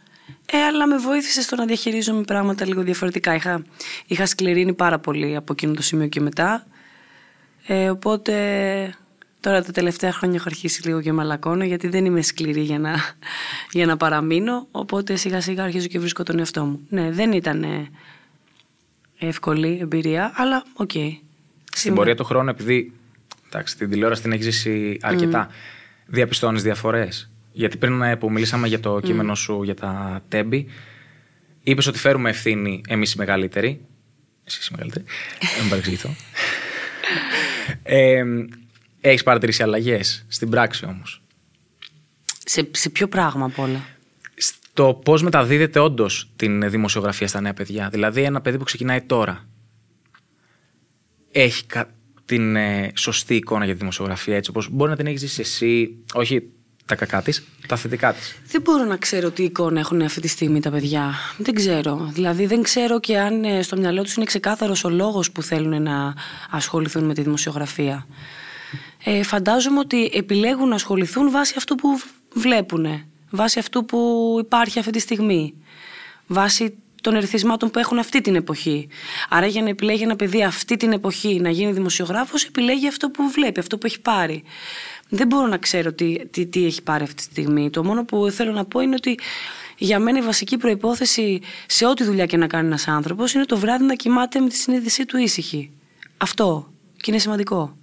Ε, αλλά με βοήθησε στο να διαχειρίζομαι πράγματα λίγο διαφορετικά. Είχα, είχα σκληρύνει πάρα πολύ από εκείνο το σημείο και μετά. Ε, οπότε τώρα τα τελευταία χρόνια έχω αρχίσει λίγο και μαλακώνω γιατί δεν είμαι σκληρή για να, για να παραμείνω. Οπότε σιγά σιγά αρχίζω και βρίσκω τον εαυτό μου. Ναι, δεν ήταν ε, εύκολη εμπειρία, αλλά οκ. Στην πορεία του χρόνου, επειδή εντάξει, την τηλεόραση την έχεις ζήσει αρκετά, διαπιστώνεις διαφορές; Γιατί πριν ε, που μιλήσαμε για το κείμενο σου για τα Τέμπη, είπες ότι φέρουμε ευθύνη εμείς οι μεγαλύτεροι. Εσύ οι μεγαλύτεροι. Δεν με παρεξηγηθώ. ε, έχεις παρατηρήσει αλλαγές; Στην πράξη όμως. Σε, σε ποιο πράγμα απ' όλα; Στο πώς μεταδίδεται όντως την δημοσιογραφία στα νέα παιδιά. Δηλαδή, ένα παιδί που ξεκινάει τώρα έχει κα- την ε, σωστή εικόνα για τη δημοσιογραφία έτσι όπως μπορεί να την έχεις ζήσει εσύ, όχι τα κακά της, τα θετικά της. Δεν μπορώ να ξέρω τι εικόνα έχουν αυτή τη στιγμή τα παιδιά. Δεν ξέρω. Δηλαδή δεν ξέρω και αν ε, στο μυαλό τους είναι ξεκάθαρος ο λόγος που θέλουν να ασχοληθούν με τη δημοσιογραφία. Ε, φαντάζομαι ότι επιλέγουν να ασχοληθούν βάσει αυτού που βλέπουν. Βάσει αυτού που υπάρχει αυτή τη στιγμή. Βάσει των ερθισμάτων που έχουν αυτή την εποχή. Άρα για να επιλέγει ένα παιδί αυτή την εποχή να γίνει δημοσιογράφος επιλέγει αυτό που βλέπει, αυτό που έχει πάρει. Δεν μπορώ να ξέρω τι, τι, τι έχει πάρει αυτή τη στιγμή. Το μόνο που θέλω να πω είναι ότι για μένα η βασική προϋπόθεση σε ό,τι δουλειά και να κάνει ένας άνθρωπος είναι το βράδυ να κοιμάται με τη συνείδησή του ήσυχη. Αυτό. Και είναι σημαντικό.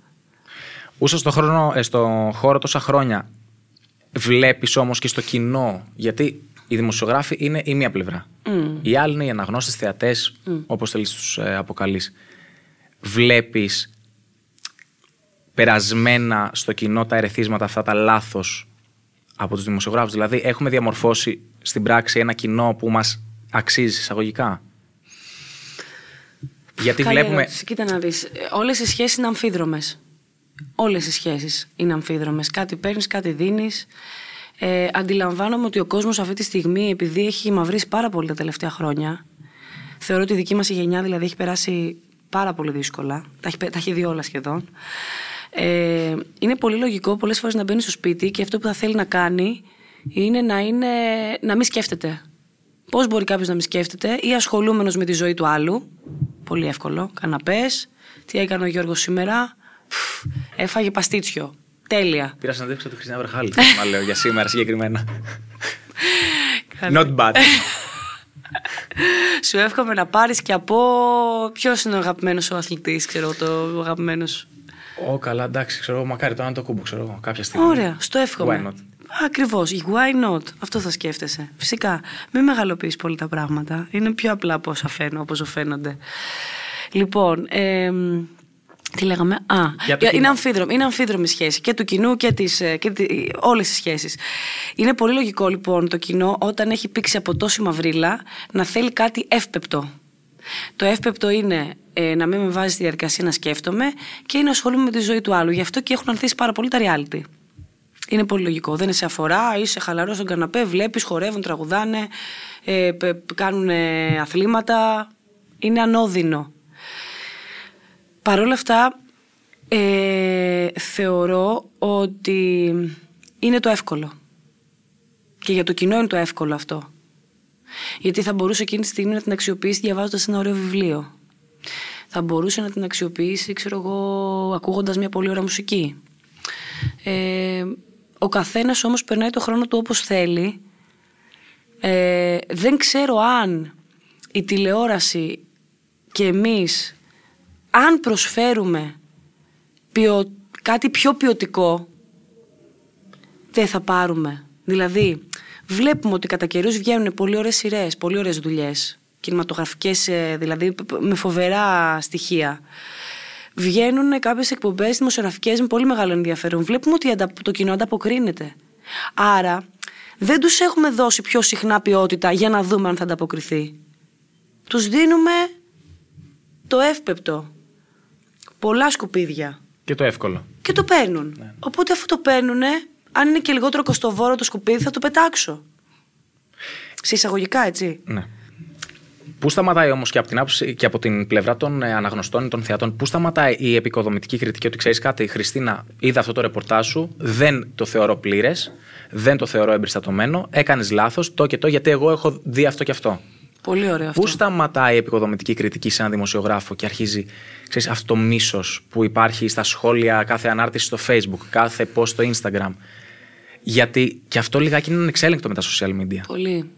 Ούσα στο, χρόνο, ε, στο χώρο τόσα χρόνια. Βλέπεις όμως και στο κοινό. Γιατί οι δημοσιογράφοι είναι η μία πλευρά. Mm. Οι άλλοι είναι οι αναγνώστες θεατές, όπως θέλεις τους ε, αποκαλείς. Βλέπεις περασμένα στο κοινό τα ερεθίσματα αυτά τα λάθος από τους δημοσιογράφους. Δηλαδή, έχουμε διαμορφώσει στην πράξη ένα κοινό που μας αξίζει εισαγωγικά. Γιατί Καλή βλέπουμε. ερώτηση. Κοίτα να δεις. Ε, Όλες οι σχέσεις είναι αμφίδρομες. Όλες οι σχέσεις είναι αμφίδρομες. Κάτι παίρνεις, κάτι δίνεις. Ε, αντιλαμβάνομαι ότι ο κόσμος αυτή τη στιγμή, επειδή έχει μαυρίσει πάρα πολύ τα τελευταία χρόνια, θεωρώ ότι η δική μας η γενιά δηλαδή έχει περάσει πάρα πολύ δύσκολα. Τα έχει, πε- τα έχει δει όλα σχεδόν. Ε, είναι πολύ λογικό πολλές φορές να μπαίνει στο σπίτι και αυτό που θα θέλει να κάνει είναι να, είναι, να μην σκέφτεται. Πώς μπορεί κάποιος να μην σκέφτεται ή ασχολούμενος με τη ζωή του άλλου. Πολύ εύκολο. Καναπές. Τι έκανε ο Γιώργος σήμερα. Φφ, έφαγε παστίτσιο. Τέλεια. Πήρα συνέντευξη του Χριστιανά Βερχάλη, να λέω για σήμερα συγκεκριμένα. Not bad. Σου εύχομαι να πάρεις και από. Ποιος είναι ο αγαπημένος ο αθλητής, ξέρω το αγαπημένος. Ω, καλά, εντάξει, ξέρω εγώ, μακάρι το να το κούμπο, ξέρω εγώ, κάποια στιγμή. Ωραία, στο εύχομαι. Why not? Ακριβώς. Why not; Αυτό θα σκέφτεσαι. Φυσικά. Μην μεγαλοποιείς πολύ τα πράγματα. Είναι πιο απλά από όσα φαίνω, όπως φαίνονται. Λοιπόν, εμ, τι λέγαμε; Α, Για το είναι, κοινό. αμφίδρομη, είναι αμφίδρομη σχέση και του κοινού και, της, ε, και τη, όλες τις σχέσεις. Είναι πολύ λογικό λοιπόν το κοινό όταν έχει πήξει από τόση μαυρίλα να θέλει κάτι εύπεπτο. Το εύπεπτο είναι ε, να μην με βάζει στη διαδικασία να σκέφτομαι και είναι να ασχολούμαι με τη ζωή του άλλου. Γι' αυτό και έχουν ανθίσει πάρα πολύ τα reality. Είναι πολύ λογικό. Δεν σε αφορά, είσαι χαλαρός στον καναπέ, βλέπεις, χορεύουν, τραγουδάνε, ε, κάνουν αθλήματα. Είναι ανώδυνο. Παρ' όλα αυτά, ε, θεωρώ ότι είναι το εύκολο. Και για το κοινό είναι το εύκολο αυτό. Γιατί θα μπορούσε εκείνη τη στιγμή να την αξιοποιήσει διαβάζοντας ένα ωραίο βιβλίο. Θα μπορούσε να την αξιοποιήσει, ξέρω εγώ, ακούγοντας μια πολύ ωραία μουσική. Ε, ο καθένας όμως περνάει το χρόνο του όπως θέλει. Ε, δεν ξέρω αν η τηλεόραση και εμείς, αν προσφέρουμε ποιο, κάτι πιο ποιοτικό, δεν θα πάρουμε. Δηλαδή, βλέπουμε ότι κατά καιρούς βγαίνουν πολύ ωραίες σειρές, πολύ ωραίες δουλειές, κινηματογραφικές, ε, δηλαδή με φοβερά στοιχεία βγαίνουν κάποιες εκπομπές δημοσιογραφικές με πολύ μεγάλο ενδιαφέρον. Βλέπουμε ότι αντα- το κοινό ανταποκρίνεται. Άρα δεν τους έχουμε δώσει πιο συχνά ποιότητα για να δούμε αν θα ανταποκριθεί. Τους δίνουμε το εύπεπτο. Πολλά σκουπίδια. Και το εύκολο. Και το παίρνουν. Οπότε αφού το παίρνουν, αν είναι και λιγότερο κοστοβόρο το σκουπίδι, θα το πετάξω. Σε εισαγωγικά, έτσι. Ναι. Πού σταματάει όμως και, από την άποψη- και από την πλευρά των ε, αναγνωστών ή των θεατών, πού σταματάει η επικοδομητική κριτική ότι ξέρεις κάτι, Χριστίνα, είδα αυτό το ρεπορτάζ σου, δεν το θεωρώ πλήρες, δεν το θεωρώ εμπεριστατωμένο, έκανες λάθος, το και το, γιατί εγώ έχω δει αυτό και αυτό. Πολύ ωραίο αυτό. Πού σταματάει η επικοδομητική κριτική σε έναν δημοσιογράφο και αρχίζει ξέρεις, αυτό το μίσος που υπάρχει στα σχόλια, κάθε ανάρτηση στο Facebook, κάθε post στο Instagram; Γιατί και αυτό λιγάκι είναι ανεξέλεγκτο με τα social media. Πολύ.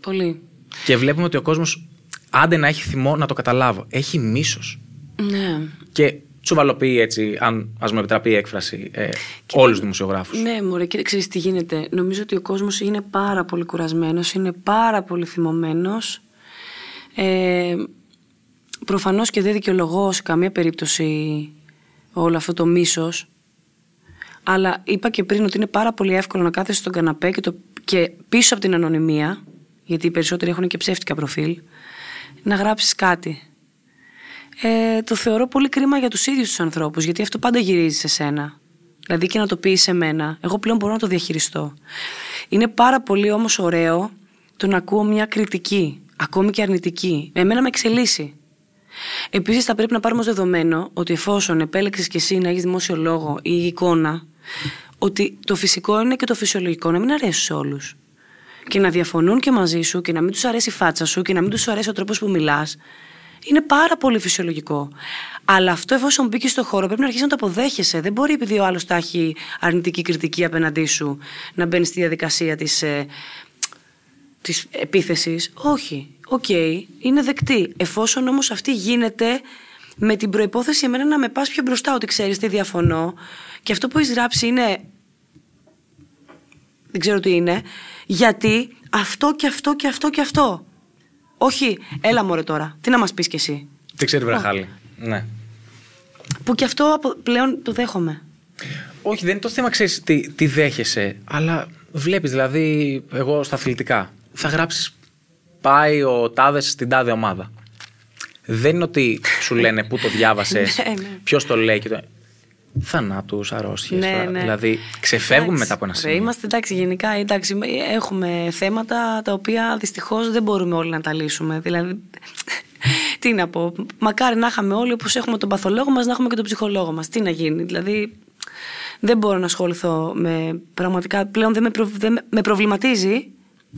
Πολύ. Και βλέπουμε ότι ο κόσμος, άντε να έχει θυμό, να το καταλάβω. Έχει μίσος. Ναι. Και τσουβαλοποιεί έτσι, αν ας μου επιτραπεί η έκφραση, ε, όλους τους δημοσιογράφους. Ναι, μωρέ, και ξέρεις τι γίνεται. Νομίζω ότι ο κόσμος είναι πάρα πολύ κουρασμένος, είναι πάρα πολύ θυμωμένος. Ε, προφανώς και δεν δικαιολογώ σε καμία περίπτωση όλο αυτό το μίσος. Αλλά είπα και πριν ότι είναι πάρα πολύ εύκολο να κάθεσαι στον καναπέ και, το, και πίσω από την ανωνυμία, γιατί οι περισσότεροι έχουν και ψεύτικα προφίλ, να γράψεις κάτι. Ε, το θεωρώ πολύ κρίμα για τους ίδιους τους ανθρώπους, γιατί αυτό πάντα γυρίζει σε σένα. Δηλαδή και να το πεις σε μένα. Εγώ πλέον μπορώ να το διαχειριστώ. Είναι πάρα πολύ όμως ωραίο το να ακούω μια κριτική, ακόμη και αρνητική. Εμένα με εξελίσσει. Επίσης θα πρέπει να πάρουμε ως δεδομένο ότι εφόσον επέλεξες και εσύ να έχεις δημόσιο λόγο ή εικόνα, ότι το φυσικό είναι και το φυσιολογικό να μην αρέσει σε όλους. Και να διαφωνούν και μαζί σου και να μην τους αρέσει η φάτσα σου και να μην τους αρέσει ο τρόπος που μιλάς, είναι πάρα πολύ φυσιολογικό. Αλλά αυτό εφόσον μπήκες στο χώρο πρέπει να αρχίσεις να το αποδέχεσαι. Δεν μπορεί επειδή ο άλλος τα έχει αρνητική κριτική απέναντί σου να μπαίνει στη διαδικασία της ε, της επίθεσης. Όχι. Οκ. είναι δεκτή. Εφόσον όμως αυτή γίνεται με την προϋπόθεση εμένα να με πας πιο μπροστά ότι ξέρεις τι διαφωνώ και αυτό που έχεις γράψει είναι δεν ξέρω τι είναι γιατί αυτό και αυτό και αυτό και αυτό Όχι, έλα μωρέ τώρα. Τι να μας πεις κι εσύ; Τι ξέρει Βραχάλη. Ναι. Που κι αυτό πλέον το δέχομαι. Όχι, δεν είναι το θέμα, ξέρεις τι, τι δέχεσαι. Αλλά βλέπεις, δηλαδή, εγώ στα αθλητικά. Θα γράψεις πάει ο τάδες στην τάδε ομάδα. Δεν είναι ότι σου λένε πού το διάβασες, Ναι, ναι. ποιος το λέει και το. Θανάτους, αρρώστιες. Ναι, ναι. Δηλαδή, ξεφεύγουμε Εντάξει, μετά από ένα ρε, σημείο. Είμαστε εντάξει, γενικά εντάξει, έχουμε θέματα τα οποία δυστυχώς δεν μπορούμε όλοι να τα λύσουμε. Δηλαδή, τι να πω. Μακάρι να είχαμε όλοι όπως έχουμε τον παθολόγο μας, να έχουμε και τον ψυχολόγο μας. Τι να γίνει. Δηλαδή, δεν μπορώ να ασχοληθώ με. Πραγματικά πλέον δεν με, προ- δεν με- με προβληματίζει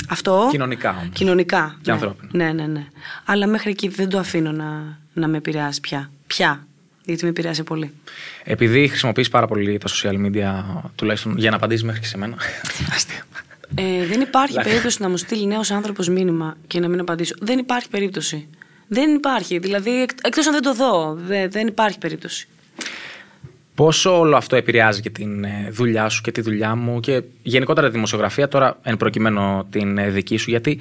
αυτό. Κοινωνικά όμως. Κοινωνικά. Και ναι. ανθρώπινα. Ναι, ναι, ναι. Αλλά μέχρι εκεί δεν το αφήνω να, να με επηρεάσει πια. Πια. Γιατί με επηρεάσει πολύ. Επειδή χρησιμοποιείς πάρα πολύ τα social media, τουλάχιστον για να απαντήσεις μέχρι και σε μένα. Αστεία. Ε, δεν υπάρχει Λάχα. περίπτωση να μου στείλει νέος άνθρωπος μήνυμα και να μην απαντήσω. Δεν υπάρχει περίπτωση. Δεν υπάρχει. Δηλαδή, εκ, εκτός αν δεν το δω. Δε- δεν υπάρχει περίπτωση. Πόσο όλο αυτό επηρεάζει και την ε, δουλειά σου και τη δουλειά μου και γενικότερα τη δημοσιογραφία, τώρα εν προκειμένου την ε, δική σου, γιατί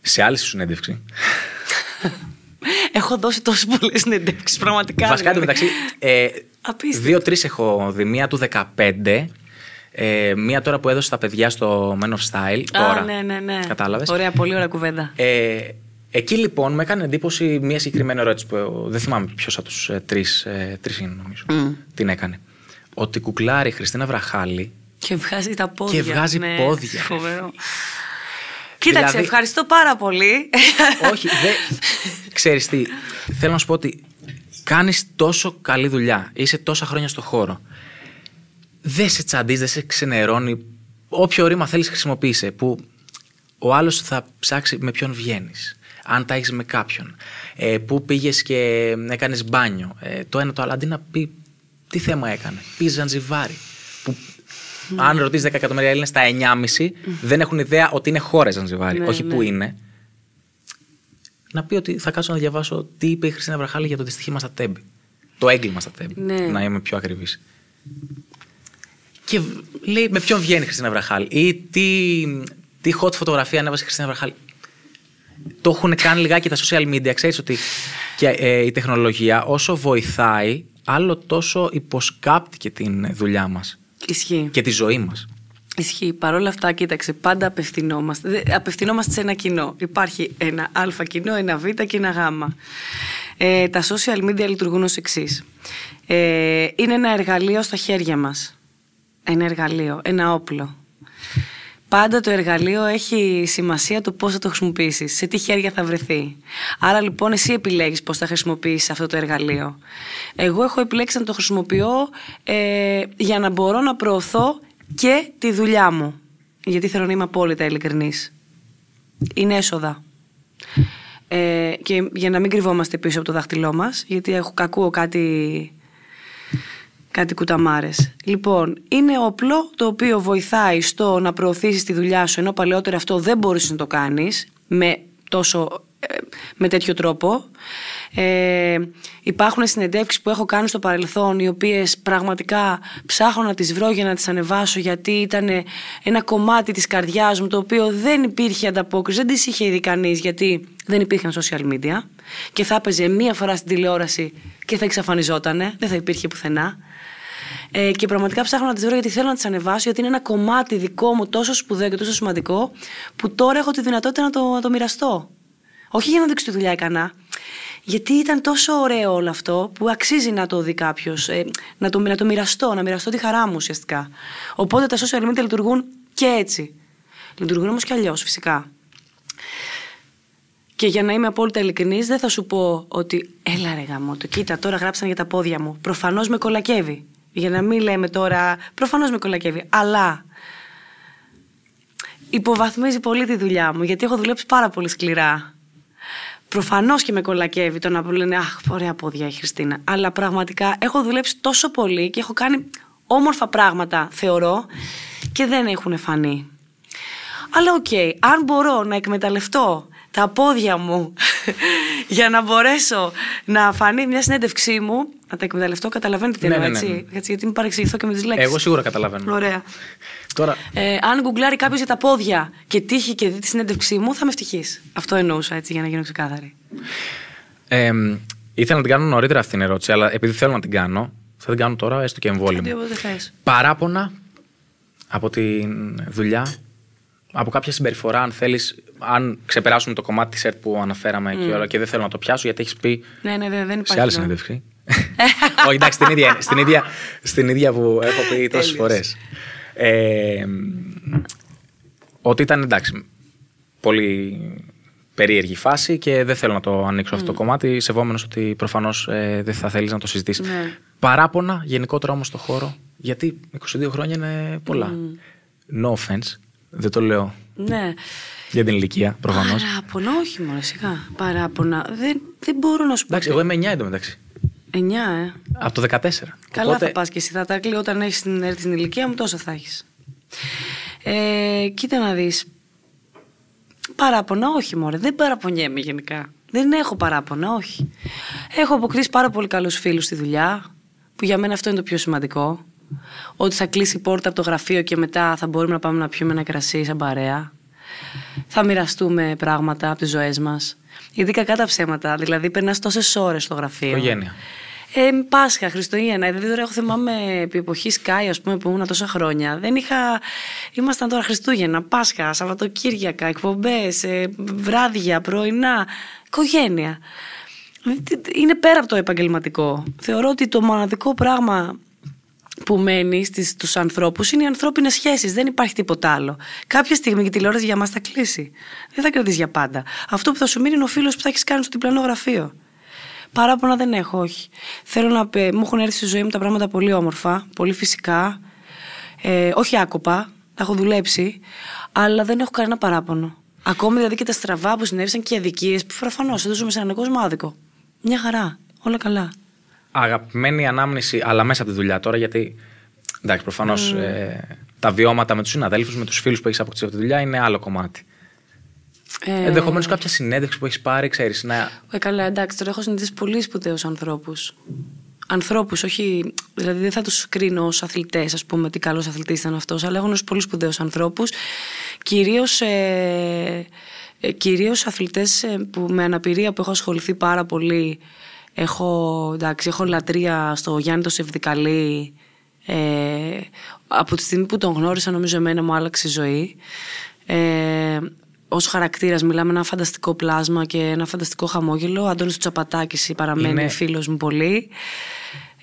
σε άλλη σου συνέντευξη. Έχω δώσει τόσε πολλές συνεντεύξει, πραγματικά. Βασικά δηλαδή. μεταξύ. Ε, Απίστευτο. Δύο-τρει έχω δει. Μία του 15. Ε, μία τώρα που έδωσε στα παιδιά στο Men of Style. Τώρα. Α, ναι, ναι, ναι. Κατάλαβες; Ωραία, πολύ ωραία κουβέντα. Ε, εκεί λοιπόν με έκανε εντύπωση μία συγκεκριμένη ερώτηση που ε, δεν θυμάμαι ποιος από τους ε, τρεις ε, τρεις είναι νομίζω. Μμ. Την έκανε. Ότι κουκλάρει η Χριστίνα Βραχάλη. Και βγάζει τα πόδια. Και βγάζει ναι, πόδια. Φοβερό. Κοίταξε, Δηλαδή- ευχαριστώ πάρα πολύ. Όχι, δεν. Ξέρεις τι. Θέλω να σου πω ότι κάνεις τόσο καλή δουλειά. Είσαι τόσα χρόνια στο χώρο. Δεν σε τσαντίζει, δεν σε ξενερώνει. Όποιο ρήμα θέλεις, χρησιμοποίησε. Που ο άλλος θα ψάξει με ποιον βγαίνεις. Αν τα έχεις με κάποιον. Ε, πού πήγες και έκανες μπάνιο. Ε, το ένα το άλλο. Αντί να πει τι θέμα έκανε. Πήγες Ζανζιβάρι. Που αν ρωτήσεις 10 εκατομμύρια Έλληνες, τα 9,5 δεν έχουν ιδέα ότι είναι χώρα Ζανζιβάρι. Ναι, όχι ναι. που είναι. Να πει ότι θα κάτσω να διαβάσω τι είπε η Χριστίνα Βραχάλη για το δυστυχήμα στα Τέμπη. Το έγκλημα στα Τέμπη. Ναι. Να είμαι πιο ακριβής. Και λέει με ποιον βγαίνει η Χριστίνα Βραχάλη; Ή τι, τι hot φωτογραφία ανέβασε η Χριστίνα Βραχάλη; Το έχουν κάνει λιγάκι τα social media. Ξέρεις ότι και, ε, η τεχνολογία όσο βοηθάει, άλλο τόσο υποσκάπτει και την δουλειά μας Ισχύει. και τη ζωή μας. Ισχύει. Παρ' όλα αυτά, κοίταξε, πάντα απευθυνόμαστε. Δε- Απευθυνόμαστε σε ένα κοινό. Υπάρχει ένα Α κοινό, ένα Β και ένα Γ. Ε, τα social media λειτουργούν ως εξής. Ε, είναι ένα εργαλείο στα χέρια μας. Ένα εργαλείο, ένα όπλο. Πάντα το εργαλείο έχει σημασία το πώς θα το χρησιμοποιήσεις, σε τι χέρια θα βρεθεί. Άρα λοιπόν εσύ επιλέγεις πώς θα χρησιμοποιήσεις αυτό το εργαλείο. Εγώ έχω επιλέξει να το χρησιμοποιώ ε, για να μπορώ να προωθώ και τη δουλειά μου. Γιατί θέλω να είμαι απόλυτα ειλικρινής. Είναι έσοδα. Ε, και για να μην κρυβόμαστε πίσω από το δάχτυλό μας, γιατί έχω, ακούω κάτι κάτι κουταμάρες. Λοιπόν, είναι όπλο το οποίο βοηθάει στο να προωθήσεις τη δουλειά σου, ενώ παλαιότερα αυτό δεν μπορούσες να το κάνεις με, τόσο, ε, με τέτοιο τρόπο. Ε, υπάρχουν συνεντεύξεις που έχω κάνει στο παρελθόν οι οποίες πραγματικά ψάχνω να τις βρω για να τις ανεβάσω γιατί ήταν ένα κομμάτι της καρδιάς μου το οποίο δεν υπήρχε ανταπόκριση, δεν τις είχε ήδη κανείς γιατί δεν υπήρχαν social media και θα έπαιζε μία φορά στην τηλεόραση και θα εξαφανιζότανε, δεν θα υπήρχε πουθενά. Ε, και πραγματικά ψάχνω να τις βρω γιατί θέλω να τις ανεβάσω, γιατί είναι ένα κομμάτι δικό μου τόσο σπουδαίο και τόσο σημαντικό, που τώρα έχω τη δυνατότητα να το, να το μοιραστώ. Όχι για να δείξω τη δουλειά έκανα. Γιατί ήταν τόσο ωραίο όλο αυτό που αξίζει να το δει κάποιος, ε, να, το, να το μοιραστώ, να μοιραστώ τη χαρά μου ουσιαστικά. Οπότε τα social media λειτουργούν και έτσι. Λειτουργούν όμως και αλλιώς φυσικά. Και για να είμαι απόλυτα ειλικρινής, δεν θα σου πω ότι έλα ρε γαμό, το κοίτα τώρα γράψαν για τα πόδια μου. Προφανώς με κολακεύει. Για να μην λέμε τώρα, προφανώς με κολακεύει. Αλλά υποβαθμίζει πολύ τη δουλειά μου, γιατί έχω δουλέψει πάρα πολύ σκληρά. Προφανώς και με κολακεύει το να που λένε Αχ, ωραία πόδια η Χριστίνα. Αλλά πραγματικά έχω δουλέψει τόσο πολύ και έχω κάνει όμορφα πράγματα, θεωρώ, και δεν έχουν φανεί. Αλλά οκ, αν μπορώ να εκμεταλλευτώ τα πόδια μου για να μπορέσω να φανεί μια συνέντευξή μου, να τα εκμεταλλευτώ, καταλαβαίνετε τι Ναι, εννοώ, ναι, ναι, έτσι. Έτσι, Γιατί μην παρεξηγηθώ και με τις λέξεις. Εγώ σίγουρα καταλαβαίνω. Ωραία. Τώρα, Ε, αν γκουγκλάρει κάποιος για τα πόδια και τύχει και δει τη συνέντευξή μου, θα με ευτυχείς. Αυτό εννοούσα έτσι για να γίνω ξεκάθαρη. ε, ήθελα να την κάνω νωρίτερα αυτή την ερώτηση, αλλά επειδή θέλω να την κάνω, θα την κάνω τώρα έστω και Τι εμβόλυμη. όποτε θες. Παράπονα από τη δουλειά, από κάποια συμπεριφορά, αν θέλεις, αν ξεπεράσουμε το κομμάτι της ΕΡΤ που αναφέραμε εκεί ώρα και δεν θέλω να το πιάσω, γιατί έχεις πει Ναι, ναι, δεν, δεν υπάρχει. σε άλλη λόγος. συνέντευξη. Όχι, εντάξει, στην ίδια, στην ίδια, στην ίδια που έχω πει τόσες Τέλειος. φορές. Ε, ότι ήταν εντάξει. Πολύ περίεργη φάση και δεν θέλω να το ανοίξω αυτό το κομμάτι, σεβόμενος ότι προφανώς δεν θα θέλεις να το συζητήσεις. Ναι. Παράπονα γενικότερα όμως στο χώρο, γιατί 22 χρόνια είναι πολλά. No offense, δεν το λέω Ναι. για την ηλικία προφανώς. Παράπονα, όχι μόνο σιγά. Παράπονα. Δεν, δεν μπορώ να σου πω. Εντάξει, εγώ είμαι 9 εντωμεταξύ. 9, ε. Από το 14. Καλά Οπότε- θα πας και εσύ. Θα τα κλεί όταν έχεις την, έρθεις στην ηλικία μου, τόσο θα έχεις. Ε, κοίτα να δεις. Παράπονα, όχι μωρέ. Δεν παραπονιέμαι γενικά. Δεν έχω παράπονα, όχι. Έχω αποκτήσει πάρα πολύ καλούς φίλους στη δουλειά, που για μένα αυτό είναι το πιο σημαντικό. Ότι θα κλείσει η πόρτα από το γραφείο και μετά θα μπορούμε να πάμε να πιούμε ένα κρασί σαν παρέα. Θα μοιραστούμε πράγματα από τις ζωές μας. Γιατί κακά τα ψέματα. Δηλαδή, περνάς τόσες ώρες στο γραφείο. Οικογένεια. Ε, Πάσχα, Χριστουγέννα. Δηλαδή τώρα έχω θυμάμαι επί εποχής Sky, ας πούμε, που ήμουν τόσα χρόνια. Δεν είχα. Ήμασταν τώρα Χριστούγεννα, Πάσχα, Σαββατοκύριακα, εκπομπές, βράδια, πρωινά. Οικογένεια. Είναι πέρα από το επαγγελματικό. Θεωρώ ότι το μοναδικό πράγμα που μένει στις, στους ανθρώπους είναι οι ανθρώπινες σχέσεις. Δεν υπάρχει τίποτα άλλο. Κάποια στιγμή η τηλεόραση για μας θα κλείσει. Δεν θα κρατήσει για πάντα. Αυτό που θα σου μείνει είναι ο φίλος που θα έχεις κάνει στο διπλανό γραφείο. Παράπονα δεν έχω, όχι. Θέλω να πει, μου έχουν έρθει στη ζωή μου τα πράγματα πολύ όμορφα, πολύ φυσικά. Ε, όχι άκοπα, τα έχω δουλέψει, αλλά δεν έχω κανένα παράπονο. Ακόμη δηλαδή και τα στραβά που συνέβησαν και οι αδικίες που προφανώς δεν ζούμε σε έναν κόσμο άδικο. Μια χαρά. Όλα καλά. Αγαπημένη ανάμνηση, αλλά μέσα από τη δουλειά τώρα, γιατί εντάξει, προφανώς ε, τα βιώματα με τους συναδέλφους, με τους φίλους που έχεις αποκτήσει από τη δουλειά είναι άλλο κομμάτι. Ε, Ενδεχομένως κάποια συνέντευξη που έχεις πάρει, ξέρεις. Να... Ε, καλά, εντάξει, τώρα έχω συναντήσει πολύ σπουδαίους ανθρώπους. Ανθρώπους, όχι. Δηλαδή δεν θα τους κρίνω ως αθλητές, ας πούμε, τι καλός αθλητής ήταν αυτός, αλλά έχω γνωρίσει πολύ σπουδαίους ανθρώπους. Κυρίως ε, ε, κυρίως αθλητές ε, που με αναπηρία που έχω ασχοληθεί πάρα πολύ. Έχω, εντάξει, έχω λατρεία στο Γιάννη το Σεβδικαλή. Ε, από τη στιγμή που τον γνώρισα νομίζω εμένα μου άλλαξε η ζωή. Ε, ως χαρακτήρας μιλάμε ένα φανταστικό πλάσμα και ένα φανταστικό χαμόγελο. Ο Αντώνης του Τσαπατάκης παραμένει Είναι- φίλος μου πολύ.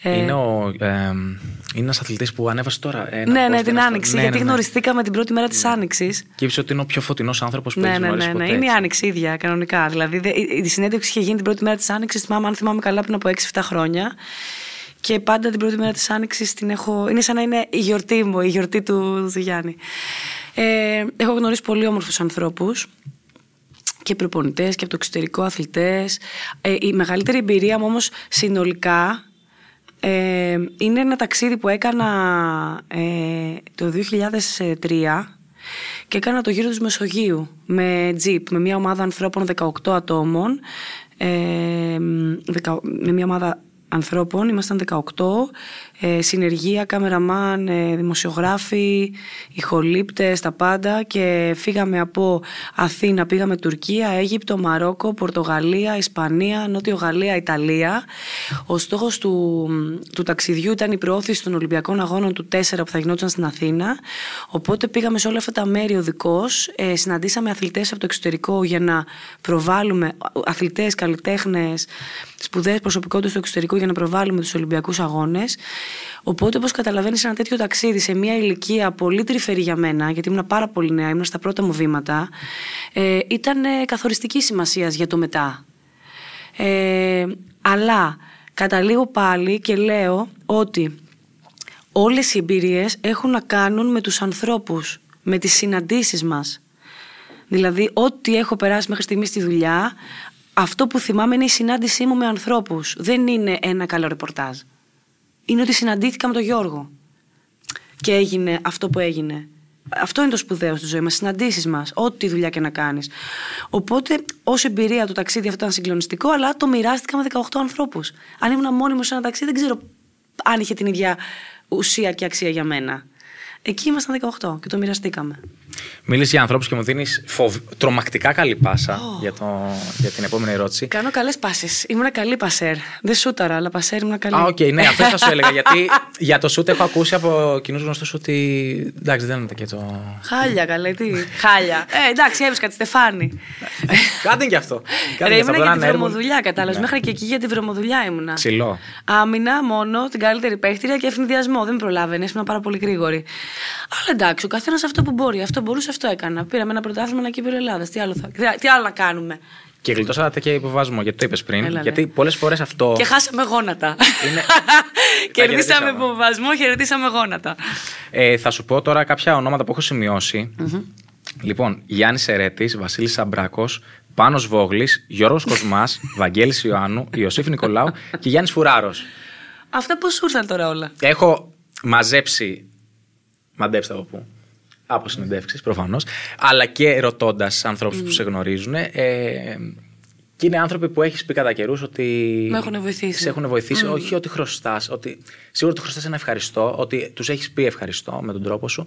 Ε, Είναι, ο, ε, είναι ένας αθλητής που ανέβασε τώρα. Ένα ναι, post, ναι, την ένα- Άνοιξη. ναι, γιατί ναι, ναι. γνωριστήκαμε την πρώτη μέρα της Άνοιξης. Και είπε ότι είναι ο πιο φωτεινός άνθρωπος που Ναι, έχει ναι, γνωρίσει ναι, ποτέ. ναι. Είναι η έτσι. Άνοιξη ίδια, κανονικά. Δηλαδή, δε- η, η συνέντευξη είχε γίνει την πρώτη μέρα της Άνοιξης, θυμάμαι, αν θυμάμαι καλά, πριν από 6-7 χρόνια. Και πάντα την πρώτη μέρα της Άνοιξης την έχω. Είναι σαν να είναι η γιορτή μου, η γιορτή του, του Γιάννη. Ε, έχω γνωρίσει πολύ όμορφους ανθρώπους και προπονητές και από το εξωτερικό αθλητές. Ε, η μεγαλύτερη εμπειρία μου όμως συνολικά ε, είναι ένα ταξίδι που έκανα ε, το 2003 και έκανα το γύρο της Μεσογείου με τζιπ, με μια ομάδα ανθρώπων 18 ατόμων. Ε, δεκα- με μια ομάδα ανθρώπων, ήμασταν 18 ε, συνεργεία, καμεραμάν, ε, δημοσιογράφοι ηχολήπτες, τα πάντα. Και φύγαμε από Αθήνα, πήγαμε Τουρκία, Αίγυπτο, Μαρόκο, Πορτογαλία, Ισπανία, Νότιο Γαλλία, Ιταλία. Ο στόχος του, του ταξιδιού ήταν η προώθηση των Ολυμπιακών Αγώνων του 4 που θα γινόταν στην Αθήνα. Οπότε πήγαμε σε όλα αυτά τα μέρη οδικώς ε, συναντήσαμε αθλητές από το εξωτερικό για να προβάλλουμε αθλητές, καλλιτέχνες σπουδαίες προσωπικότητες στο εξωτερικό για να προβάλλουμε τους Ολυμπιακούς Αγώνες Οπότε, όπως καταλαβαίνεις, ένα τέτοιο ταξίδι σε μια ηλικία πολύ τρυφερή για μένα, γιατί ήμουν πάρα πολύ νέα, ήμουν στα πρώτα μου βήματα, ε, ήταν ε, καθοριστική σημασίας για το μετά. Ε, αλλά καταλήγω πάλι και λέω ότι όλες οι εμπειρίες έχουν να κάνουν με τους ανθρώπους, με τις συναντήσεις μας. Δηλαδή, ό,τι έχω περάσει μέχρι στιγμής στη δουλειά, αυτό που θυμάμαι είναι η συνάντησή μου με ανθρώπους. Δεν είναι ένα καλό ρεπορτάζ. Είναι ότι συναντήθηκα με τον Γιώργο και έγινε αυτό που έγινε. Αυτό είναι το σπουδαίο στη ζωή μας, συναντήσεις μας, ό,τι δουλειά και να κάνεις. Οπότε, ως εμπειρία το ταξίδι αυτό ήταν συγκλονιστικό, αλλά το μοιράστηκα με 18 ανθρώπους. Αν ήμουν μόνη μου σε ένα ταξίδι, δεν ξέρω αν είχε την ίδια ουσία και αξία για μένα. Εκεί ήμασταν 18 και το μοιραστήκαμε. Μίλησε για ανθρώπους και μου δίνεις φοβ... τρομακτικά καλή πάσα για, το... για την επόμενη ερώτηση. Κάνω καλές πάσες. Ήμουν καλή πασέρ. Δεν σούταρα, αλλά πασέρ ήμουν καλή. Α, OK, okay, ναι, αυτό θα σου έλεγα. γιατί για το σουτ έχω ακούσει από κοινούς γνωστούς ότι. Εντάξει, δεν είναι και το. Χάλια, καλέ, τι; Χάλια. Ε, εντάξει, έβρισκα τη Στεφάνη. Κάτι και αυτό. Κάτι Ρε, ήμουν για τη βρωμοδουλειά, κατάλαβες. Ναι. Μέχρι και εκεί για τη βρωμοδουλειά ήμουνα. Ξυλό. Άμυνα μόνο, την καλύτερη παίχτηρια και ευνηδιασμό. Δεν προλάβαινε, ήμουν πάρα πολύ γρήγορη. Αλλά εντάξει, ο καθένας αυτό που μπορεί. Αυτό μπορούσε, αυτό έκανα. Πήραμε ένα πρωτάθλημα ένα κύπελο Ελλάδας. Τι άλλο, θα... τι άλλο να κάνουμε; Και γλιτώσατε και υποβάσμο, γιατί το είπες πριν. Έλα, γιατί πολλές φορές αυτό. Και χάσαμε γόνατα. Είναι... Κερδίσαμε υποβασμό, χαιρετήσαμε γόνατα. Ε, θα σου πω τώρα κάποια ονόματα που έχω σημειώσει. Mm-hmm. Λοιπόν, Γιάννης Ερέτη, Βασίλης Σαμπράκο, Πάνος Βόγλης, Γιώργος Κοσμάς, Βαγγέλης Ιωάννου, Ιωσήφ Νικολάου και Γιάννης Φουράρο. Αυτά πώς σου ήρθαν τώρα όλα; Έχω μαζέψει. Μαντέψτε από πού από συνεντεύξεις προφανώς, αλλά και ρωτώντας ανθρώπους που σε γνωρίζουν. Ε, και είναι άνθρωποι που έχεις πει κατά καιρούς ότι. Με έχουν βοηθήσει. Σε έχουν βοηθήσει, όχι ότι χρωστάς. Ότι... Σίγουρα ότι χρωστάς ένα ευχαριστώ, ότι τους έχεις πει ευχαριστώ με τον τρόπο σου.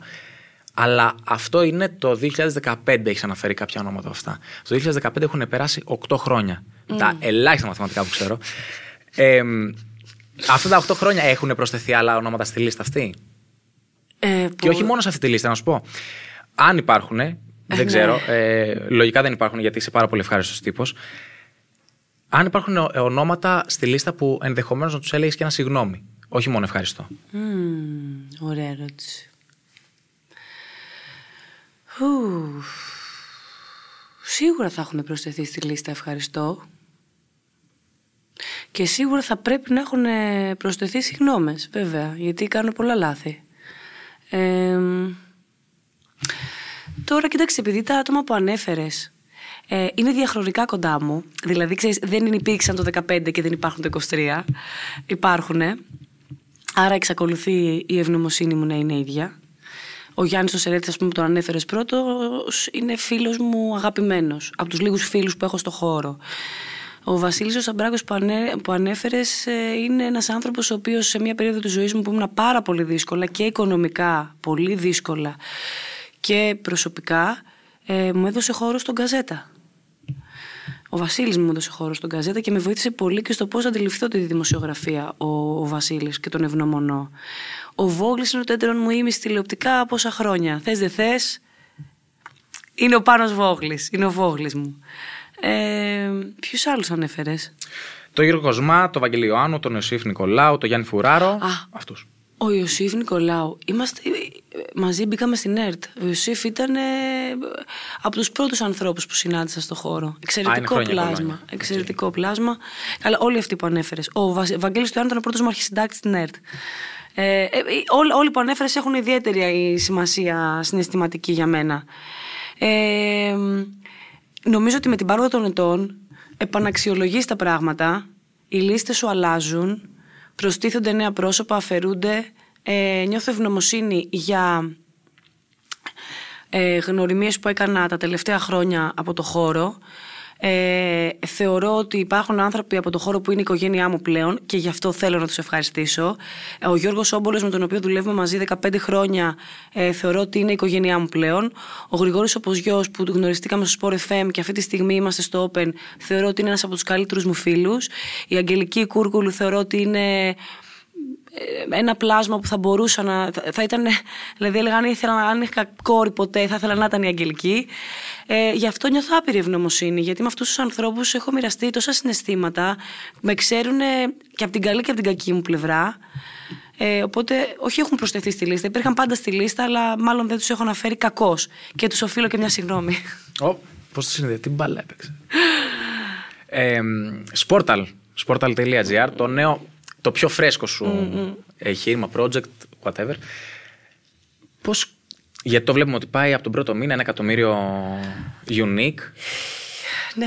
Αλλά αυτό είναι το 2015, έχεις αναφέρει κάποια ονόματα αυτά. Το 2015 έχουν περάσει 8 χρόνια. Τα ελάχιστα μαθηματικά που ξέρω. Ε, αυτά τα 8 χρόνια έχουν προσθεθεί άλλα ονόματα στη λίστα αυτή; Ε, Και όχι μόνο σε αυτή τη λίστα, να σου πω. Αν υπάρχουν, δεν ναι. ξέρω. Ε, λογικά δεν υπάρχουν γιατί είσαι πάρα πολύ ευχάριστος τύπος. Αν υπάρχουν ονόματα στη λίστα που ενδεχομένως να τους έλεγες και ένα συγγνώμη. Όχι μόνο ευχαριστώ. Mm, ωραία ερώτηση. Σίγουρα θα έχουν προσθεθεί στη λίστα ευχαριστώ. Και σίγουρα θα πρέπει να έχουν προσθεθεί συγγνώμες, βέβαια, γιατί κάνω πολλά λάθη τώρα, κοιτάξτε, επειδή τα άτομα που ανέφερες ε, είναι διαχρονικά κοντά μου, δηλαδή ξέρεις, δεν υπήρξαν το 15 και δεν υπάρχουν το 23, υπάρχουν. Άρα εξακολουθεί η ευγνωμοσύνη μου να είναι ίδια. Ο Γιάννης ο Σερέτης, ας πούμε, που τον ανέφερες πρώτος, είναι φίλος μου αγαπημένος. Από τους λίγους φίλους που έχω στο χώρο. Ο Βασίλης ο Σαμπράκος που, ανέ, που ανέφερες ε, είναι ένας άνθρωπος ο οποίος σε μια περίοδο της ζωής μου που ήμουν πάρα πολύ δύσκολα και οικονομικά πολύ δύσκολα και προσωπικά ε, μου έδωσε χώρο στον Καζέτα. Ο Βασίλης μου έδωσε χώρο στον Καζέτα και με βοήθησε πολύ και στο πώς αντιληφθώ τη δημοσιογραφία ο, ο Βασίλης και τον ευγνωμονώ. Ο Βόγλης είναι ο τέτοιον μου ήμι τηλεοπτικά πόσα χρόνια. Θες δεν θες, είναι ο Πάνος Βόγλης, είναι ο Βόγλης μου. Ε, Ποιους άλλους ανέφερες; Το Γιώργο Κοσμά, το Βαγγελίο Άνω, τον Ιωσήφ Νικολάου, τον Γιάννη Φουράρο. Α, αυτούς. Ο Ιωσήφ Νικολάου. Είμαστε, μαζί μπήκαμε στην ΕΡΤ. Ο Ιωσήφ ήταν ε, από τους πρώτους ανθρώπους που συνάντησα στο χώρο. Εξαιρετικό Α, πλάσμα. Εξαιρετικό πλάσμα. Καλά, όλοι αυτοί που ανέφερες. Ο Βαγγέλης του ήταν ο πρώτος μου αρχισυντάκτη στην ΕΡΤ. Ε, ε, όλοι, όλοι που ανέφερες έχουν ιδιαίτερη σημασία συναισθηματική για μένα. Ε, νομίζω ότι με την πάροδο των ετών επαναξιολογείς τα πράγματα, οι λίστες σου αλλάζουν, προστίθενται νέα πρόσωπα, αφαιρούνται, ε, νιώθω ευγνωμοσύνη για ε, γνωριμίες που έκανα τα τελευταία χρόνια από το χώρο ε, θεωρώ ότι υπάρχουν άνθρωποι από το χώρο που είναι η οικογένειά μου πλέον και γι' αυτό θέλω να τους ευχαριστήσω. Ο Γιώργος Όμπολο, με τον οποίο δουλεύουμε μαζί 15 χρόνια, ε, θεωρώ ότι είναι η οικογένειά μου πλέον. Ο Γρηγόρης Οπozιό, που γνωριστήκαμε στο Sport FM και αυτή τη στιγμή είμαστε στο Open, θεωρώ ότι είναι ένας από τους καλύτερους μου φίλους. Η Αγγελική Κούρκουλου θεωρώ ότι είναι ένα πλάσμα που θα μπορούσα να. Θα ήταν. Δηλαδή, έλεγα, αν, ήθελα, αν είχα κόρη ποτέ, θα ήθελα να ήταν η Αγγελική. Ε, γι' αυτό νιώθω άπειρη ευγνωμοσύνη, γιατί με αυτούς τους ανθρώπους έχω μοιραστεί τόσα συναισθήματα. Με ξέρουν και από την καλή και από την κακή μου πλευρά. Ε, οπότε, όχι έχουν προσθεθεί στη λίστα. Υπήρχαν πάντα στη λίστα, αλλά μάλλον δεν τους έχω αναφέρει κακώς. Και τους οφείλω και μια συγγνώμη. Πώς το συνδέει, τι μπάλα έπαιξε. ε, Sportal, sportal.gr, το νέο το πιο φρέσκο σου mm-hmm. εγχείρημα, project, whatever. Πώς. Γιατί το βλέπουμε ότι πάει από τον πρώτο μήνα ένα εκατομμύριο unique. Ναι.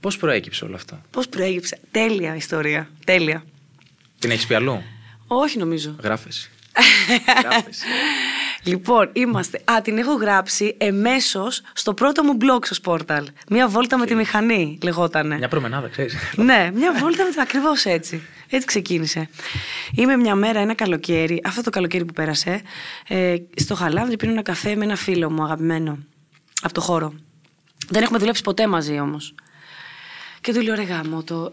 Πώς προέκυψε όλο αυτό; Πώς προέκυψε; Τέλεια ιστορία. Τέλεια. Την έχεις πει αλλού; Όχι νομίζω. Γράφεσαι. Λοιπόν, είμαστε. Α, την έχω γράψει εμέσως στο πρώτο μου blog στο Sportal. Μια βόλτα με τη μηχανή, λεγότανε. Μια προμενάδα, ξέρεις. ναι, μια βόλτα με τη Ακριβώς έτσι. Έτσι ξεκίνησε. Είμαι μια μέρα, ένα καλοκαίρι, αυτό το καλοκαίρι που πέρασε, ε, στο Χαλάνδρι πίνω ένα καφέ με ένα φίλο μου αγαπημένο. Από το χώρο. Δεν έχουμε δουλέψει ποτέ μαζί όμως. Και του λέω ρε γάμο, το,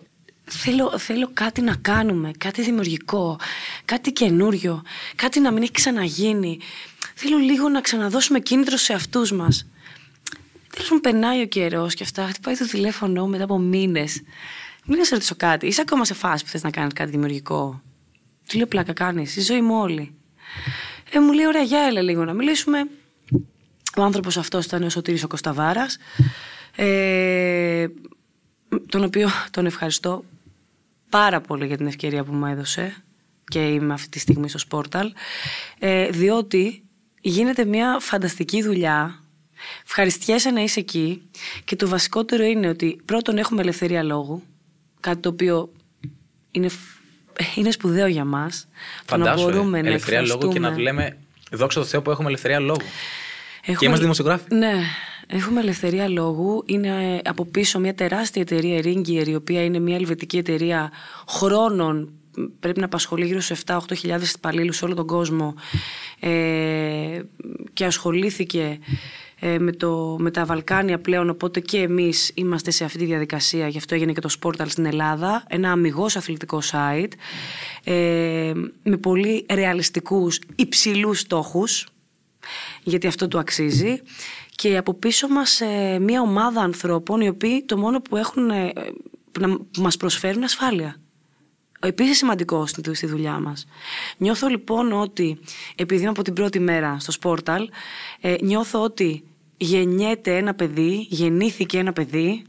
Θέλω, θέλω κάτι να κάνουμε, κάτι δημιουργικό, κάτι καινούριο, κάτι να μην έχει ξαναγίνει. Θέλω λίγο να ξαναδώσουμε κίνητρο σε αυτούς μας. Τέλος περνάει ο καιρός και αυτά. Χτυπάει το τηλέφωνο μετά από μήνες. Μην σε ρωτήσω κάτι. Είσαι ακόμα σε φάση που θες να κάνεις κάτι δημιουργικό; Του λέω πλάκα κάνεις; Η ζωή μου όλη. Ε, μου λέει, ωραία, για έλα λίγο να μιλήσουμε. Ο άνθρωπος αυτός ήταν ο Σωτήρης ο Κωνσταβάρας, ε, τον οποίο τον ευχαριστώ πάρα πολύ για την ευκαιρία που μου έδωσε και είμαι αυτή τη στιγμή στο Sportal, ε, διότι γίνεται μια φανταστική δουλειά, ευχαριστιέσαι να είσαι εκεί και το βασικότερο είναι ότι πρώτον έχουμε ελευθερία λόγου, κάτι το οποίο είναι, είναι σπουδαίο για μας. Φαντάσου, το να μπορούμε ε, ελευθερία λόγου και να λέμε δόξα τω Θεώ που έχουμε ελευθερία λόγου. Έχουμε... Και είμαστε δημοσιογράφοι. Ναι, Έχουμε ελευθερία λόγου. Είναι ε, από πίσω μια τεράστια εταιρεία, Ringier, η οποία είναι μια ελβετική εταιρεία χρόνων. Πρέπει να απασχολεί γύρω σε 7-8 χιλιάδες υπαλλήλους σε όλο τον κόσμο ε, και ασχολήθηκε ε, με, το, με τα Βαλκάνια πλέον, οπότε και εμείς είμαστε σε αυτή τη διαδικασία, γι' αυτό έγινε και το Sportal στην Ελλάδα, ένα αμυγός αθλητικό site, ε, με πολύ ρεαλιστικούς υψηλούς στόχους, γιατί αυτό του αξίζει και από πίσω μας ε, μια ομάδα ανθρώπων οι οποίοι το μόνο που έχουν ε, που μας προσφέρουν ασφάλεια. Επίσης σημαντικός στη δουλειά μας. Νιώθω λοιπόν ότι, επειδή είμαι από την πρώτη μέρα στο Σπόρταλ, ε, νιώθω ότι γεννιέται ένα παιδί, γεννήθηκε ένα παιδί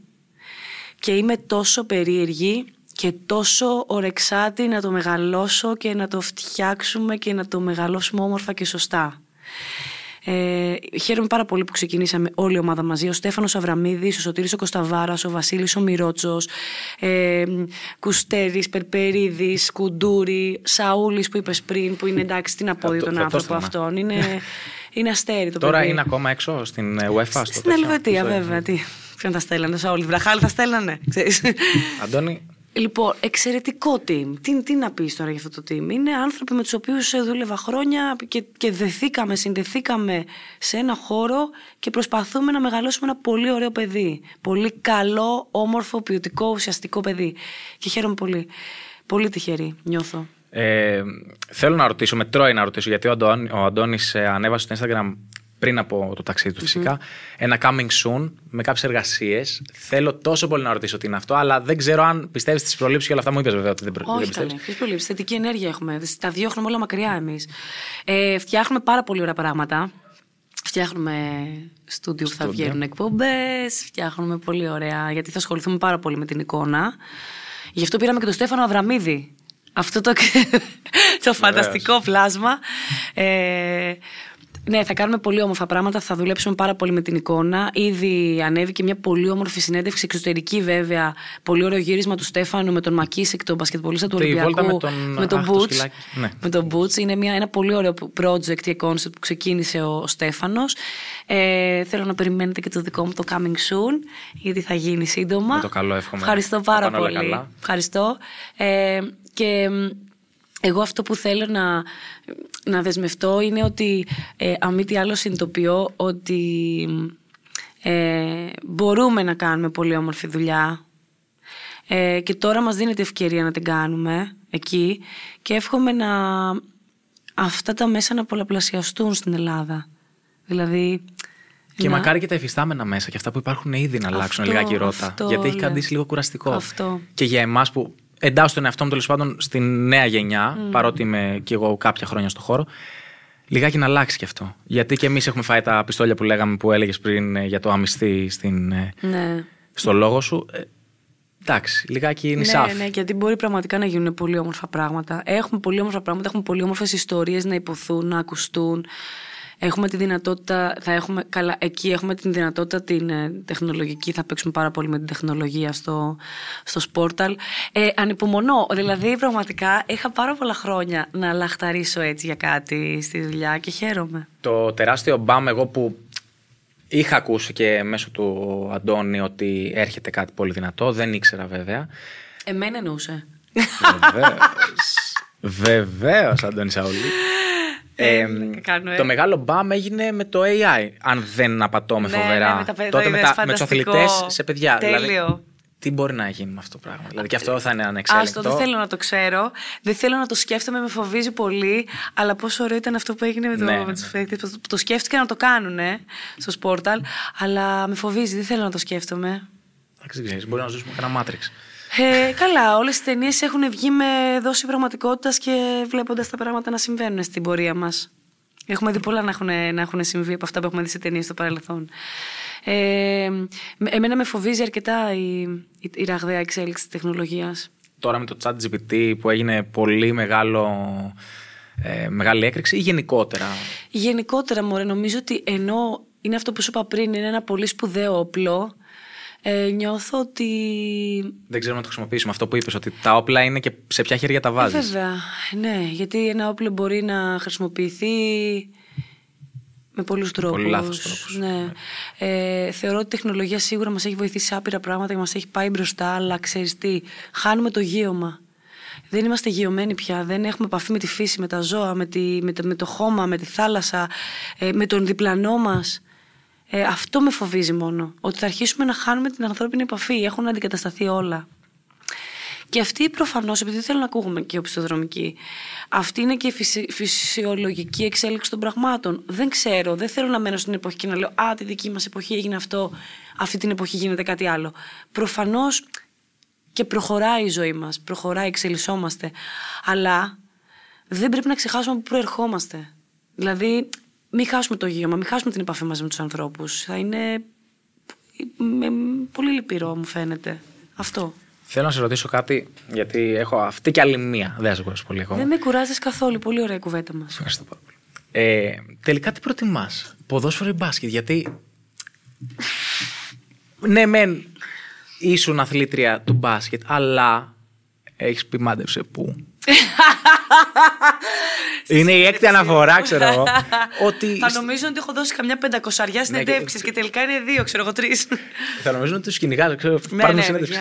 και είμαι τόσο περίεργη και τόσο ορεξάτη να το μεγαλώσω και να το φτιάξουμε και να το μεγαλώσουμε όμορφα και σωστά. Ε, χαίρομαι πάρα πολύ που ξεκινήσαμε όλη η ομάδα μαζί. Ο Στέφανος Αβραμίδης, ο Σωτήρης ο Κωνσταβάρα, ο Βασίλης ο Μυρότσο, ε, Κουστέρης, Περπερίδης, Κουντούρη, Σαούλης που είπες πριν, που είναι εντάξει, τι να πω τον άνθρωπο αυτόν. Είναι, είναι αστέρι το Τώρα παιδί. είναι ακόμα έξω στην UEFA. Στην Ελβετία, βέβαια. Τι, ποιον τα στέλνανε, Σαούλη. Βραχάλη θα στέλνανε. Αντώνη, Λοιπόν, εξαιρετικό team. Τι, τι να πεις τώρα για αυτό το team. Είναι άνθρωποι με τους οποίους δούλευα χρόνια και, και δεθήκαμε, συνδεθήκαμε σε ένα χώρο και προσπαθούμε να μεγαλώσουμε ένα πολύ ωραίο παιδί. Πολύ καλό, όμορφο, ποιοτικό, ουσιαστικό παιδί. Και χαίρομαι πολύ. Πολύ τυχερή, νιώθω. Ε, θέλω να ρωτήσω, με τρώει να ρωτήσω, γιατί ο, Αντώνη, ο Αντώνης ε, ανέβασε στο Instagram πριν από το ταξίδι του φυσικα ένα coming soon με κάποιες εργασίες. Θέλω τόσο πολύ να ρωτήσω τι είναι αυτό, αλλά δεν ξέρω αν πιστεύεις στι προλήψεις και όλα αυτά. Μου είπες βέβαια ότι δεν, Όχι, πιστεύεις. Όχι, ποιες προλήψεις. Θετική ενέργεια έχουμε. Τα διώχνουμε όλα μακριά εμείς. Ε, φτιάχνουμε πάρα πολύ ωραία πράγματα. Φτιάχνουμε στούντιο που θα βγαίνουν εκπομπές. Φτιάχνουμε πολύ ωραία, γιατί θα ασχοληθούμε πάρα πολύ με την εικόνα. Γι' αυτό πήραμε και τον Στέφανο Αβραμίδη. Αυτό το, το φανταστικό πλάσμα. Ε, ναι, θα κάνουμε πολύ όμορφα πράγματα. Θα δουλέψουμε πάρα πολύ με την εικόνα. Ήδη ανέβηκε μια πολύ όμορφη συνέντευξη, εξωτερική βέβαια. Πολύ ωραίο γύρισμα του Στέφανου με τον Μακίσεκ, τον μπασκετμπολίστα του Ολυμπιακού. Με τον, με τον Boots. Ναι. Με τον Boots. Είναι μια, ένα πολύ ωραίο project και concept που ξεκίνησε ο, ο Στέφανος. Ε, θέλω να περιμένετε και το δικό μου το coming soon, γιατί θα γίνει σύντομα. Με το καλό εύχομαι. Ευχαριστώ πάρα πολύ. Ευχαριστώ. Ε, και εγώ αυτό που θέλω να, να δεσμευτώ είναι ότι ε, αν μη τι άλλο συνειδητοποιώ ότι ε, μπορούμε να κάνουμε πολύ όμορφη δουλειά ε, και τώρα μας δίνεται ευκαιρία να την κάνουμε εκεί και εύχομαι να αυτά τα μέσα να πολλαπλασιαστούν στην Ελλάδα. Δηλαδή... Και μακάρι και τα εφιστάμενα μέσα και αυτά που υπάρχουν ήδη να αλλάξουν αυτό, λιγάκι ρότα. γιατί έχει καντήσει λίγο κουραστικό. Αυτό. Και για εμάς που εντάσσω τον εαυτό μου τέλος πάντων στην νέα γενιά, mm. παρότι είμαι και εγώ κάποια χρόνια στο χώρο, λιγάκι να αλλάξει και αυτό. Γιατί και εμείς έχουμε φάει τα πιστόλια που λέγαμε που έλεγες πριν ε, για το αμυστή στην, ε, ναι. στο λόγο σου. Ε, εντάξει, λιγάκι είναι Ναι, ναι, γιατί μπορεί πραγματικά να γίνουν πολύ όμορφα πράγματα. Έχουμε πολύ όμορφα πράγματα, έχουμε πολύ όμορφες ιστορίες να υποθούν, να ακουστούν. Έχουμε τη δυνατότητα, θα έχουμε, καλά, εκεί έχουμε την δυνατότητα την ε, τεχνολογική, θα παίξουμε πάρα πολύ με την τεχνολογία στο, στο Sportal. Ε, ανυπομονώ, δηλαδή πραγματικά είχα πάρα πολλά χρόνια να λαχταρίσω έτσι για κάτι στη δουλειά και χαίρομαι. Το τεράστιο μπαμ εγώ που είχα ακούσει και μέσω του Αντώνη ότι έρχεται κάτι πολύ δυνατό, δεν ήξερα βέβαια. Εμένα εννοούσε. Βεβαίως, Αντώνη Σαούλη. Ε, κάνω, ε. Το μεγάλο μπαμ έγινε με το AI, αν δεν απατώ με Ναι, φοβερά. ναι, με τα παιδιά, Τότε το με, είδες, τα, με τους φανταστικό. αθλητές σε παιδιά. Τέλειο. Δηλαδή, τι μπορεί να γίνει με αυτό το πράγμα. Δηλαδή και αυτό θα είναι ανεξέλεγκτο. Άστο, δεν θέλω να το ξέρω. Δεν θέλω να το σκέφτομαι, με φοβίζει πολύ. Αλλά πόσο ωραίο ήταν αυτό που έγινε με, το, Ναι, με ναι, τους παίκτες. Το, το σκέφτηκα να το κάνουν στο Sportal. Αλλά με φοβίζει, δεν θέλω να το σκέφτομαι. Εντάξει, δεν ξέρεις, μπορεί να ζήσουμε κανένα Matrix. Ε, καλά, όλες οι ταινίες έχουν βγει με δόση πραγματικότητας και βλέποντας τα πράγματα να συμβαίνουν στην πορεία μας. Έχουμε δει πολλά να έχουν, να έχουν συμβεί από αυτά που έχουμε δει σε ταινίες στο παρελθόν. Ε, με- εμένα με φοβίζει αρκετά η, η, η ραγδαία εξέλιξη της τεχνολογίας. Τώρα με το chat GPT που έγινε πολύ μεγάλο, ε, μεγάλη έκρηξη ή γενικότερα; Γενικότερα, μωρέ, νομίζω ότι ενώ είναι αυτό που σου είπα πριν, είναι ένα πολύ σπουδαίο όπλο, ε, νιώθω ότι Δεν ξέρουμε να το χρησιμοποιήσουμε. Αυτό που είπες, ότι τα όπλα είναι και σε ποια χέρια τα Ε, βάζεις. βέβαια, ναι, γιατί ένα όπλο μπορεί να χρησιμοποιηθεί με πολλούς τρόπους. πολύ λάθος τρόπους, Ναι. Ε, θεωρώ ότι η τεχνολογία σίγουρα μας έχει βοηθήσει σε άπειρα πράγματα και μας έχει πάει μπροστά, αλλά ξέρεις τι, χάνουμε το γείωμα. Δεν είμαστε γειωμένοι πια, δεν έχουμε επαφή με τη φύση, με τα ζώα, με, τη, με, το, με το χώμα, με τη θάλασσα, ε, με τον διπλανό μας. Ε, αυτό με φοβίζει μόνο, ότι θα αρχίσουμε να χάνουμε την ανθρώπινη επαφή, έχουν αντικατασταθεί όλα. Και αυτή προφανώς, επειδή δεν θέλω να ακούγουμε και οπισθοδρομική, αυτή είναι και η φυσι- φυσιολογική εξέλιξη των πραγμάτων. Δεν ξέρω, δεν θέλω να μένω στην εποχή και να λέω Α, τη δική μας εποχή έγινε αυτό, αυτή την εποχή γίνεται κάτι άλλο. Προφανώς και προχωράει η ζωή μας, προχωράει, εξελισσόμαστε. Αλλά δεν πρέπει να ξεχάσουμε από πού προερχόμαστε. Δηλαδή, μην χάσουμε το γύρωμα, μην χάσουμε την επαφή μαζί με τους ανθρώπους. Θα είναι με- πολύ λυπηρό, μου φαίνεται. Αυτό. Θέλω να σε ρωτήσω κάτι, γιατί έχω αυτή και άλλη μία. Δεν θα σε κουράσω πολύ ακόμα. Δεν με κουράζεις καθόλου. Πολύ ωραία η κουβέντα μας. Ευχαριστώ πάρα πολύ. Ε, τελικά τι προτιμάς, ποδόσφαιρο ή μπάσκετ, γιατί. ναι, μεν ήσουν αθλήτρια του μπάσκετ, αλλά έχεις πει μάντεψε πού. Είναι η έκτη αναφορά, ξέρω εγώ. ότι. Θα νομίζω ότι έχω δώσει καμιά πεντακοσαριά συνεντεύξει και- και τελικά είναι δύο, ξέρω εγώ τρεις. Θα νομίζουν ότι τους κυνηγάζω, ξέρω. ναι, Πάρουν ναι, συνέντευξη.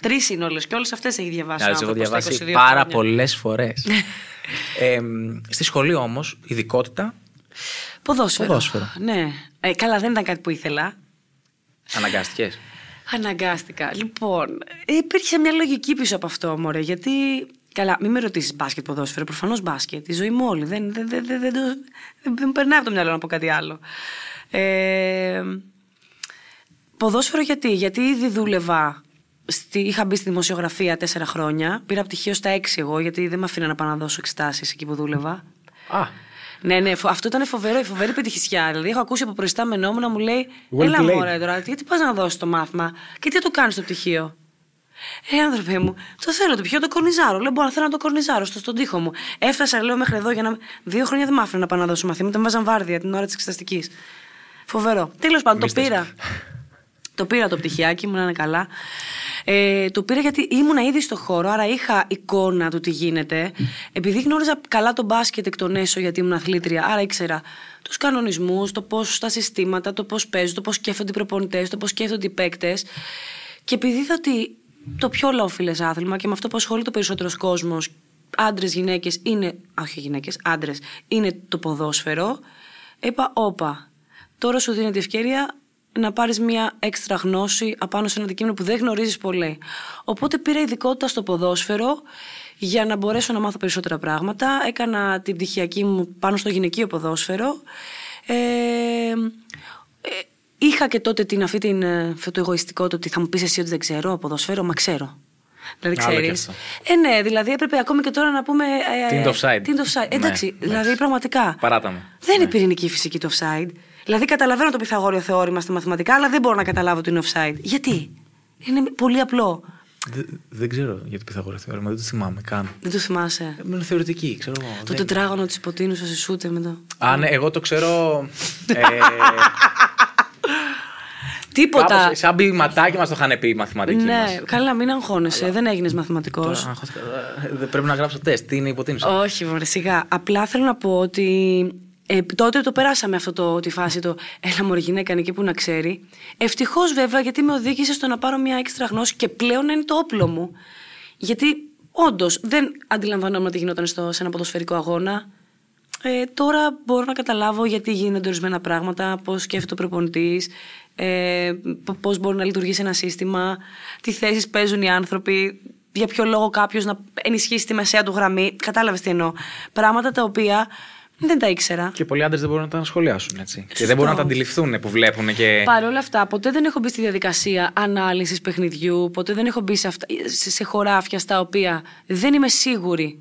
Τρεις είναι όλες και όλες αυτές έχει διαβάσει. ο Ναι, τις έχω άνθρωπος στα διαβάσει 22 πάρα χρόνια. πολλές φορές. ε, στη σχολή όμως, ειδικότητα, Ποδόσφαιρο. Ποδόσφαιρο. Ναι. Ε, καλά, δεν ήταν κάτι που ήθελα. αναγκάστηκες. Αναγκάστηκα. Λοιπόν, υπήρχε μια λογική πίσω από αυτό, μωρέ. Γιατί. Καλά, μην με ρωτήσεις μπάσκετ, ποδόσφαιρο. Προφανώς μπάσκετ. Η ζωή μου όλη. Δεν, δεν, δεν, δεν, δεν, το- δεν, δεν μου περνάει από το μυαλό να πω κάτι άλλο. Ε, ποδόσφαιρο γιατί; Γιατί ήδη δούλευα. Στη, είχα μπει στη δημοσιογραφία τέσσερα χρόνια. Πήρα πτυχίο στα έξι εγώ, γιατί δεν με αφήνα να πάω να δώσω εξετάσεις εκεί που δούλευα. Α, Ναι, ναι, φο- αυτό ήταν φοβερό, η φοβερή πετυχησιά. Δηλαδή, έχω ακούσει από προϊστάμενό μου να μου λέει: Well Έλα, played. μωρέ τώρα, γιατί πας να δώσεις το μάθημα; Και τι θα το κάνεις στο πτυχίο; Ε, άνθρωπε μου, το θέλω το πτυχίο, το κορνιζάρω. Λέω: Μπορώ να θέλω να το κορνιζάρω στο, στον τοίχο μου. Έφτασα, λέω, μέχρι εδώ για να. Δύο χρόνια δεν μ' άφηνε να πάω να δώσω μαθήματα. Με βάζαν βάρδια την ώρα της εξεταστικής. Φοβερό. Τέλος πάντων, το Μίστες. πήρα. Το πήρα το πτυχιάκι μου, να είναι καλά. Ε, το πήρα γιατί ήμουνα ήδη στο χώρο, άρα είχα εικόνα του τι γίνεται. Επειδή γνώριζα καλά τον μπάσκετ εκ των έσω, γιατί ήμουν αθλήτρια, άρα ήξερα τους κανονισμούς, το πώς τα συστήματα, το πώς παίζουν, το πώς σκέφτονται οι προπονητές, το πώς σκέφτονται οι παίκτες. Και επειδή είδα ότι το πιο λαοφιλές άθλημα και με αυτό που ασχολείται ο περισσότερος κόσμος, άντρες, γυναίκες, είναι. α, Όχι γυναίκες, άντρες, είναι το ποδόσφαιρο. Είπα, όπα. Τώρα σου δίνεται η ευκαιρία να πάρεις μια έξτρα γνώση απάνω σε ένα αντικείμενο που δεν γνωρίζεις πολύ. Οπότε πήρα ειδικότητα στο ποδόσφαιρο για να μπορέσω να μάθω περισσότερα πράγματα. Έκανα την πτυχιακή μου πάνω στο γυναικείο ποδόσφαιρο. Ε, ε, είχα και τότε την, αυτή την, ε, αυτό το εγωιστικό το ότι θα μου πεις εσύ ότι δεν ξέρω ποδόσφαιρο, μα ξέρω. Δηλαδή Άλλο και ξέρεις. αυτό. Ε, ναι, δηλαδή έπρεπε ακόμη και τώρα να πούμε. ε, Τι είναι το offside. Τι είναι το offside. Ναι, Εντάξει, εντάξει. δηλαδή πραγματικά. Παράτα μου. Δεν είναι πυρηνική φυσική το offside. Δηλαδή καταλαβαίνω το Pythagorean θεώρημα στα μαθηματικά, αλλά δεν μπορώ να καταλάβω ότι είναι offside. Γιατί; Είναι πολύ απλό. δεν ξέρω για το Πυθαγόρα θεώρημα, δεν το θυμάμαι καν. Δεν το θυμάσαι. Ε, με θεωρητική, ξέρω εγώ. Το τετράγωνο της υποτείνουσα σε σούτε μετά. Α, ναι, εγώ το ξέρω. ε, Τίποτα. Κάπως, σαν ποιηματάκι μας το είχαν πει οι μαθηματικοί. Ναι, μας. καλά, μην αγχώνεσαι. Δεν έγινες μαθηματικός. Τώρα, αγχώθηκα. Ε, Πρέπει να γράψω τεστ. Τι είναι υποτίμηση. Όχι, μωρέ, σιγά. Απλά θέλω να πω ότι ε, τότε το περάσαμε αυτό το, τη φάση το έλα μωρή γυναίκα είναι εκεί που να ξέρει. Ευτυχώς βέβαια γιατί με οδήγησε στο να πάρω μια έξτρα γνώση και πλέον να είναι το όπλο μου. Γιατί όντως δεν αντιλαμβανόμουν τι γινόταν στο, σε ένα ποδοσφαιρικό αγώνα. Ε, τώρα μπορώ να καταλάβω γιατί γίνονται ορισμένα πράγματα, πώς σκέφτεται ο προπονητής, ε, πώς μπορεί να λειτουργήσει ένα σύστημα, τι θέσεις παίζουν οι άνθρωποι, για ποιο λόγο κάποιος να ενισχύσει τη μεσαία του γραμμή. Κατάλαβες τι εννοώ. Πράγματα τα οποία δεν τα ήξερα. Και πολλοί άντρες δεν μπορούν να τα σχολιάσουν έτσι. Και δεν μπορούν να τα αντιληφθούν που βλέπουν. Και... Παρ' όλα αυτά, ποτέ δεν έχω μπει στη διαδικασία ανάλυσης παιχνιδιού, ποτέ δεν έχω μπει σε, αυτά, σε, σε χωράφια στα οποία δεν είμαι σίγουρη.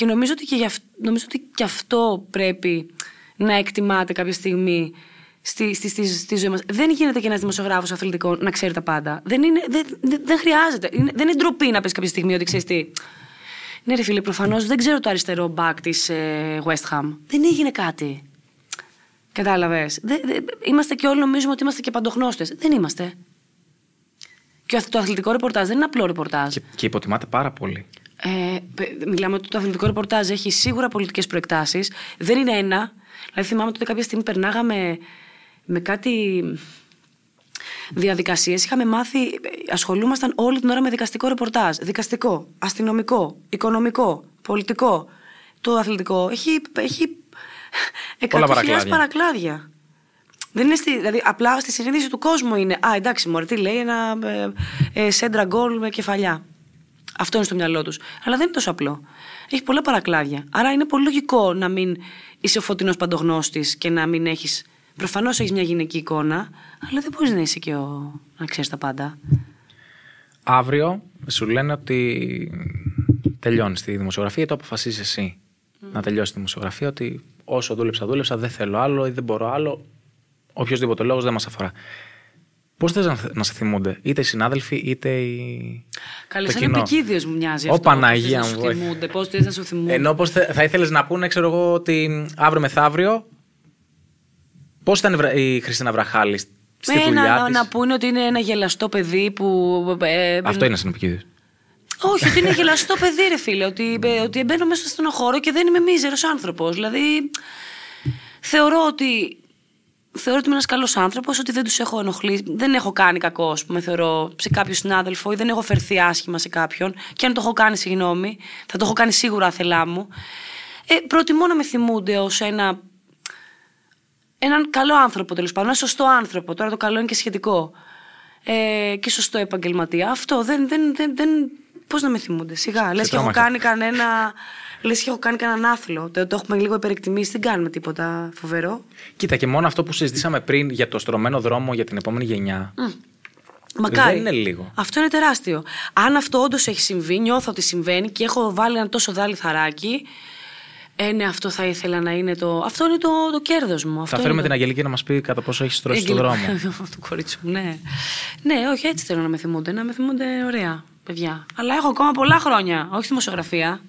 Και νομίζω ότι και, για, νομίζω ότι και αυτό πρέπει να εκτιμάται κάποια στιγμή στη, στη, στη, στη ζωή μας. Δεν γίνεται και ένας δημοσιογράφος αθλητικός να ξέρει τα πάντα. Δεν, είναι, δεν, δεν, δεν χρειάζεται. Είναι, δεν είναι ντροπή να πεις κάποια στιγμή ότι ξέρεις τι. Ναι, ρε φίλε, προφανώς δεν ξέρω το αριστερό μπακ της ε, West Ham. Δεν έγινε κάτι. Κατάλαβες. Είμαστε και όλοι νομίζουμε ότι είμαστε και παντογνώστες. Δεν είμαστε. Και το αθλητικό ρεπορτάζ δεν είναι απλό ρεπορτάζ. Και, και υποτιμάται πάρα πολύ. Ε, πε- μιλάμε ότι το αθλητικό ρεπορτάζ έχει σίγουρα πολιτικές προεκτάσεις. Δεν είναι ένα. Δηλαδή, θυμάμαι ότι κάποια στιγμή περνάγαμε με κάτι διαδικασίες. Είχαμε μάθει, ασχολούμασταν όλη την ώρα με δικαστικό ρεπορτάζ. Δικαστικό, αστυνομικό, οικονομικό, πολιτικό. Το αθλητικό έχει, έχει 100.000 Πολλά παρακλάδια. παρακλάδια. Δεν είναι στη, δηλαδή, απλά στη συνείδηση του κόσμου είναι. Α, εντάξει, μωρέ, τι λέει ένα ε, ε, σέντρα γκολ με κεφαλιά. Αυτό είναι στο μυαλό τους. Αλλά δεν είναι τόσο απλό. Έχει πολλά παρακλάδια. Άρα είναι πολύ λογικό να μην είσαι ο φωτεινός παντογνώστης και να μην έχει. Προφανώς έχεις μια γυναική εικόνα, αλλά δεν μπορείς να είσαι και ο. να ξέρεις τα πάντα. Αύριο σου λένε ότι τελειώνεις τη δημοσιογραφία ή το αποφασίζεις εσύ. Να τελειώσει τη δημοσιογραφία, ότι όσο δούλεψα, δούλεψα, δεν θέλω άλλο ή δεν μπορώ άλλο. Οποιοδήποτε λόγος δεν μας αφορά. Πώς θες να, να σε θυμούνται, είτε οι συνάδελφοι, είτε οι. Καλή, το σαν κοινό; επικίδιο μου μοιάζει Ω, αυτό. Παναγία πώς μου, θες να σου βοήθεια. θυμούνται, πώς θες να σου θυμούνται. Ενώ πώς θα ήθελες να πούνε, ξέρω εγώ, ότι αύριο μεθαύριο. Πώς ήταν η Βρα- η Χριστίνα Βραχάλη στη Ε, δουλειά να, της; να πούνε ότι είναι ένα γελαστό παιδί που. ε, Αυτό είναι συνεπικίδιο. Όχι, ότι είναι γελαστό παιδί, ρε φίλε. Ότι, ε, ότι μπαίνω μέσα στον χώρο και δεν είμαι μίζερος άνθρωπος. Δηλαδή, θεωρώ ότι. Θεωρώ ότι είμαι ένας καλός άνθρωπος, ότι δεν τους έχω ενοχλήσει. Δεν έχω κάνει κακό, ας πούμε, θεωρώ, σε κάποιο συνάδελφο ή δεν έχω φερθεί άσχημα σε κάποιον. Και αν το έχω κάνει, συγγνώμη, θα το έχω κάνει σίγουρα αθελά μου. Ε, προτιμώ να με θυμούνται ως ένα έναν καλό άνθρωπο τέλος πάντων, ένα σωστό άνθρωπο. Τώρα το καλό είναι και σχετικό. Ε, και σωστό επαγγελματία. Αυτό δεν. δεν, δεν, δεν Πώς να με θυμούνται, σιγά. Λες και έχω τρόμαξε. κάνει κανένα. Λες και έχω κάνει κανέναν άθλο. Το, το έχουμε λίγο υπερεκτιμήσει, δεν κάνουμε τίποτα φοβερό. Κοίτα, και μόνο αυτό που συζητήσαμε πριν για το στρωμένο δρόμο για την επόμενη γενιά. Μακάρι. Δεν είναι λίγο. Αυτό είναι τεράστιο. Αν αυτό όντως έχει συμβεί, νιώθω ότι συμβαίνει και έχω βάλει ένα τόσο δάλι θαράκι. Ε, ναι, αυτό θα ήθελα να είναι το. Αυτό είναι το, το κέρδος μου. Αυτό Θα φέρουμε είναι την Αγγελική να μας πει κατά πόσο έχει στρώσει τον Έγγελμα. δρόμο. του κορίτσι μου, ναι. Ναι, όχι, έτσι θέλω να με θυμούνται. Να με θυμούνται ωραία παιδιά. Αλλά έχω ακόμα πολλά χρόνια. Όχι στη δημοσιογραφία.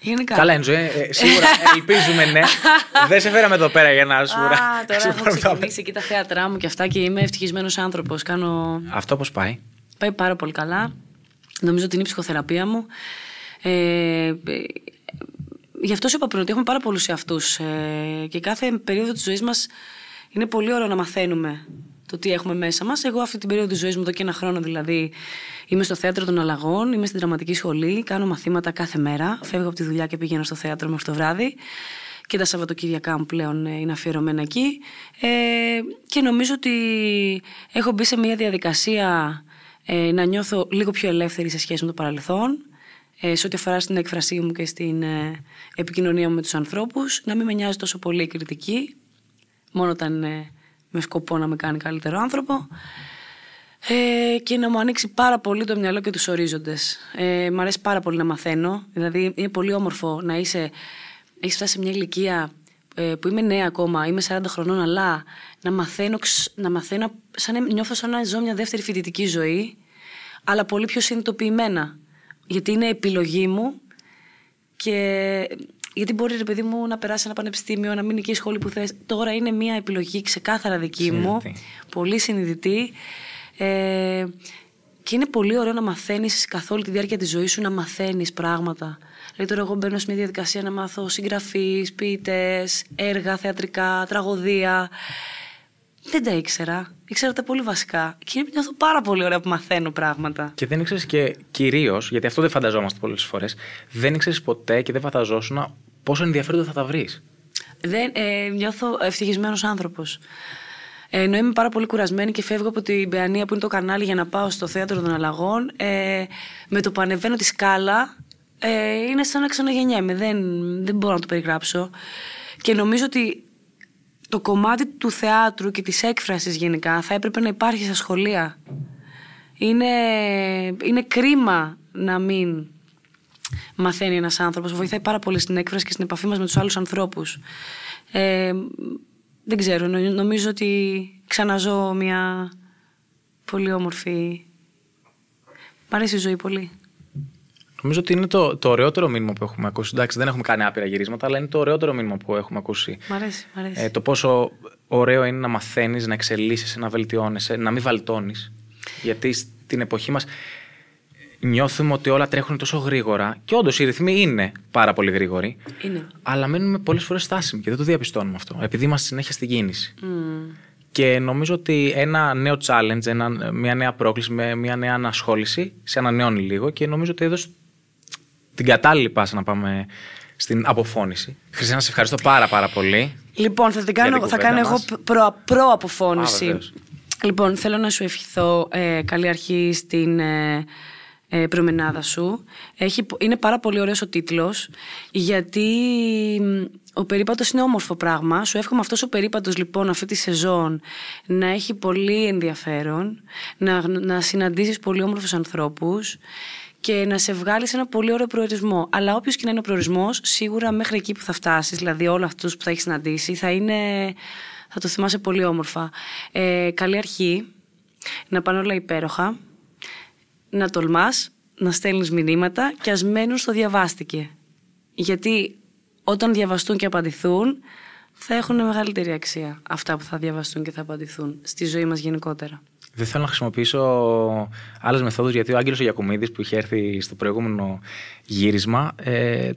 Γενικά. Καλά, Έντζο, ε, ε, σίγουρα ελπίζουμε ναι. Δεν σε φέραμε εδώ πέρα για να σου Α, τώρα σου έχω πάρουμε τα- ξεκινήσει εκεί τα θέατρά μου και αυτά και είμαι ευτυχισμένος άνθρωπος. Κάνω. Αυτό πώς πάει; Πάει πάρα πολύ καλά. Νομίζω ότι είναι η ψυχοθεραπεία μου. Ε, ε, γι' αυτό σου είπα πριν ότι έχουμε πάρα πολλούς εαυτούς. Ε, και κάθε περίοδο της ζωής μας είναι πολύ ωραίο να μαθαίνουμε το τι έχουμε μέσα μας. Εγώ αυτή την περίοδο της ζωής μου, εδώ και ένα χρόνο δηλαδή, είμαι στο θέατρο των Αλλαγών, είμαι στην δραματική σχολή, κάνω μαθήματα κάθε μέρα. Φεύγω από τη δουλειά και πηγαίνω στο θέατρο μέχρι το βράδυ. Και τα Σαββατοκύριακά μου πλέον ε, είναι αφιερωμένα εκεί. Ε, και νομίζω ότι έχω μπει σε μια διαδικασία ε, να νιώθω λίγο πιο ελεύθερη σε σχέση με το παρελθόν. Ε, σε ό,τι αφορά στην έκφρασή μου και στην ε, επικοινωνία μου με τους ανθρώπους. Να μην με νοιάζει τόσο πολύ η κριτική. Μόνο όταν ε, με σκοπό να με κάνει καλύτερο άνθρωπο. Ε, και να μου ανοίξει πάρα πολύ το μυαλό και τους ορίζοντες. Ε, μ' αρέσει πάρα πολύ να μαθαίνω. Δηλαδή είναι πολύ όμορφο να είσαι... Έχεις φτάσει σε μια ηλικία ε, που είμαι νέα ακόμα, είμαι 40 χρονών, αλλά να μαθαίνω, ξ- να μαθαίνω σαν, να- νιώθω σαν να ζω μια δεύτερη φοιτητική ζωή. αλλά πολύ πιο συνειδητοποιημένα. Γιατί είναι επιλογή μου και γιατί μπορεί, ρε παιδί μου, να περάσει ένα πανεπιστήμιο, να μείνει εκεί η σχόλη που θες. Τώρα είναι μια επιλογή ξεκάθαρα δική μου, πολύ συνειδητή. Ε, και είναι πολύ ωραίο να μαθαίνεις καθ' όλη τη διάρκεια της ζωής σου να μαθαίνεις πράγματα. Δηλαδή, τώρα εγώ μπαίνω σε μια διαδικασία να μάθω συγγραφείς, ποιητές, έργα, θεατρικά, τραγωδία. Δεν τα ήξερα. Ήξερα τα πολύ βασικά. Και είναι νιώθω πάρα πολύ ωραία που μαθαίνω πράγματα. Και δεν ήξερες και κυρίως, γιατί αυτό δεν φανταζόμαστε πολλές φορές, δεν ήξερες ποτέ και δεν φανταζόσουν πόσο ενδιαφέροντα θα τα βρεις; Δεν, ε, νιώθω ευτυχισμένος άνθρωπος. Ε, ενώ είμαι πάρα πολύ κουρασμένη και φεύγω από την Παιανία που είναι το κανάλι για να πάω στο θέατρο των αλλαγών, ε, με το που ανεβαίνω τη σκάλα, ε, είναι σαν να ξαναγεννιέμαι. Δεν, δεν μπορώ να το περιγράψω. Και νομίζω ότι το κομμάτι του θεάτρου και της έκφρασης γενικά θα έπρεπε να υπάρχει στα σχολεία. Είναι, είναι κρίμα να μην μαθαίνει ένας άνθρωπος. Βοηθάει πάρα πολύ στην έκφραση και στην επαφή μας με τους άλλους ανθρώπους. Ε, δεν ξέρω, νομίζω ότι ξαναζώ μια πολύ όμορφη... Μ' αρέσει η ζωή πολύ. Νομίζω ότι είναι το, το ωραιότερο μήνυμα που έχουμε ακούσει. Εντάξει, δεν έχουμε κάνει άπειρα γυρίσματα, αλλά είναι το ωραιότερο μήνυμα που έχουμε ακούσει. Μ' αρέσει, μ' αρέσει. Ε, το πόσο ωραίο είναι να μαθαίνεις, να εξελίσσεσαι, να βελτιώνεσαι, να μην βαλτώνεις. Γιατί στην εποχή μας νιώθουμε ότι όλα τρέχουν τόσο γρήγορα. Και όντως οι ρυθμοί είναι πάρα πολύ γρήγοροι. Είναι. Αλλά μένουμε πολλές φορές στάσιμοι και δεν το διαπιστώνουμε αυτό. Επειδή είμαστε συνέχεια στην κίνηση. Mm. Και νομίζω ότι ένα νέο challenge, ένα, μια νέα πρόκληση, μια νέα ανασχόληση σε ανανεώνει λίγο και νομίζω ότι έδωσε την κατάλληλη πάσα να πάμε στην αποφώνηση. Χριστίνα, σε ευχαριστώ πάρα πάρα πολύ. Λοιπόν, θα, την κάνω, θα κάνω εγώ προ, προ-αποφώνηση. λοιπόν, θέλω να σου ευχηθώ ε, καλή αρχή στην ε, ε, προμενάδα σου. Έχει, είναι πάρα πολύ ωραίος ο τίτλος, γιατί ο περίπατος είναι όμορφο πράγμα. Σου εύχομαι αυτός ο περίπατος λοιπόν αυτή τη σεζόν να έχει πολύ ενδιαφέρον, να, να συναντήσεις πολύ όμορφους ανθρώπους και να σε βγάλει σε ένα πολύ ωραίο προορισμό. Αλλά όποιος και να είναι ο προορισμός, σίγουρα μέχρι εκεί που θα φτάσεις, δηλαδή όλους αυτούς που θα έχεις συναντήσει, θα, είναι, θα το θυμάσαι πολύ όμορφα. Ε, καλή αρχή, να πάνε όλα υπέροχα, να τολμάς, να στέλνεις μηνύματα και ας μένουν στο διαβάστηκε. Γιατί όταν διαβαστούν και απαντηθούν, θα έχουν μεγαλύτερη αξία αυτά που θα διαβαστούν και θα απαντηθούν στη ζωή μας γενικότερα. Δεν θέλω να χρησιμοποιήσω άλλες μεθόδους γιατί ο Άγγελος Γιακουμίδη που είχε έρθει στο προηγούμενο γύρισμα ε,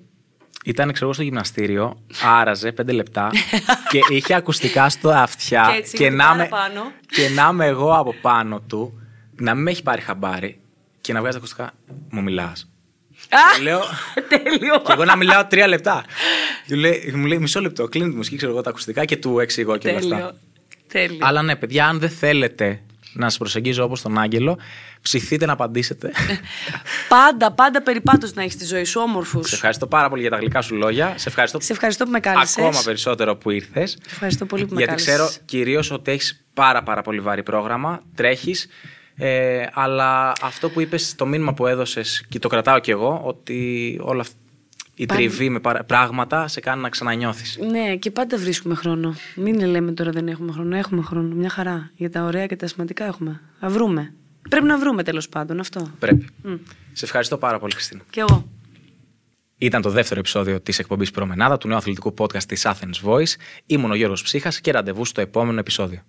ήταν ξέρω, στο γυμναστήριο, άραζε πέντε λεπτά και είχε ακουστικά στο αυτιά. Και, έτσι, και, να με, και να είμαι εγώ από πάνω του, να μην με έχει πάρει χαμπάρι και να βγάζεις ακουστικά. Μου μιλάς. λέω. Τέλειο. Και εγώ να μιλάω τρία λεπτά. λέει, μου λέει μισό λεπτό, κλείνει τη μουσική, ξέρω εγώ τα ακουστικά και του εξηγώ και όλα αυτά. Τέλειο. Αλλά ναι, παιδιά, αν δεν θέλετε να σας προσεγγίζω όπως τον Άγγελο. Ψηθείτε να απαντήσετε. πάντα, πάντα περιπάτως να έχεις τη ζωή σου, όμορφους. Σε ευχαριστώ πάρα πολύ για τα γλυκά σου λόγια. Σε ευχαριστώ, σε ευχαριστώ που με κάλεσες. Ακόμα περισσότερο που ήρθες. Ευχαριστώ πολύ που με Γιατί ξέρω κυρίως ότι έχεις πάρα, πάρα πολύ βαρύ πρόγραμμα. Τρέχεις. Ε, αλλά αυτό που είπες, το μήνυμα που έδωσες και το κρατάω κι εγώ, ότι όλα αυτά η τριβή με πράγματα σε κάνει να ξανανιώθεις. Ναι, και πάντα βρίσκουμε χρόνο. Μην λέμε τώρα δεν έχουμε χρόνο. Έχουμε χρόνο. Μια χαρά. Για τα ωραία και τα σημαντικά έχουμε. Θα βρούμε. Πρέπει να βρούμε τέλος πάντων αυτό. Πρέπει. Σε ευχαριστώ πάρα πολύ, Χριστίνα. Και εγώ. Ήταν το δεύτερο επεισόδιο της εκπομπής Προμενάδα του νέου αθλητικού podcast της Athens Voice. Ήμουν ο Γιώργος Ψύχας και ραντεβού στο επόμενο επεισόδιο.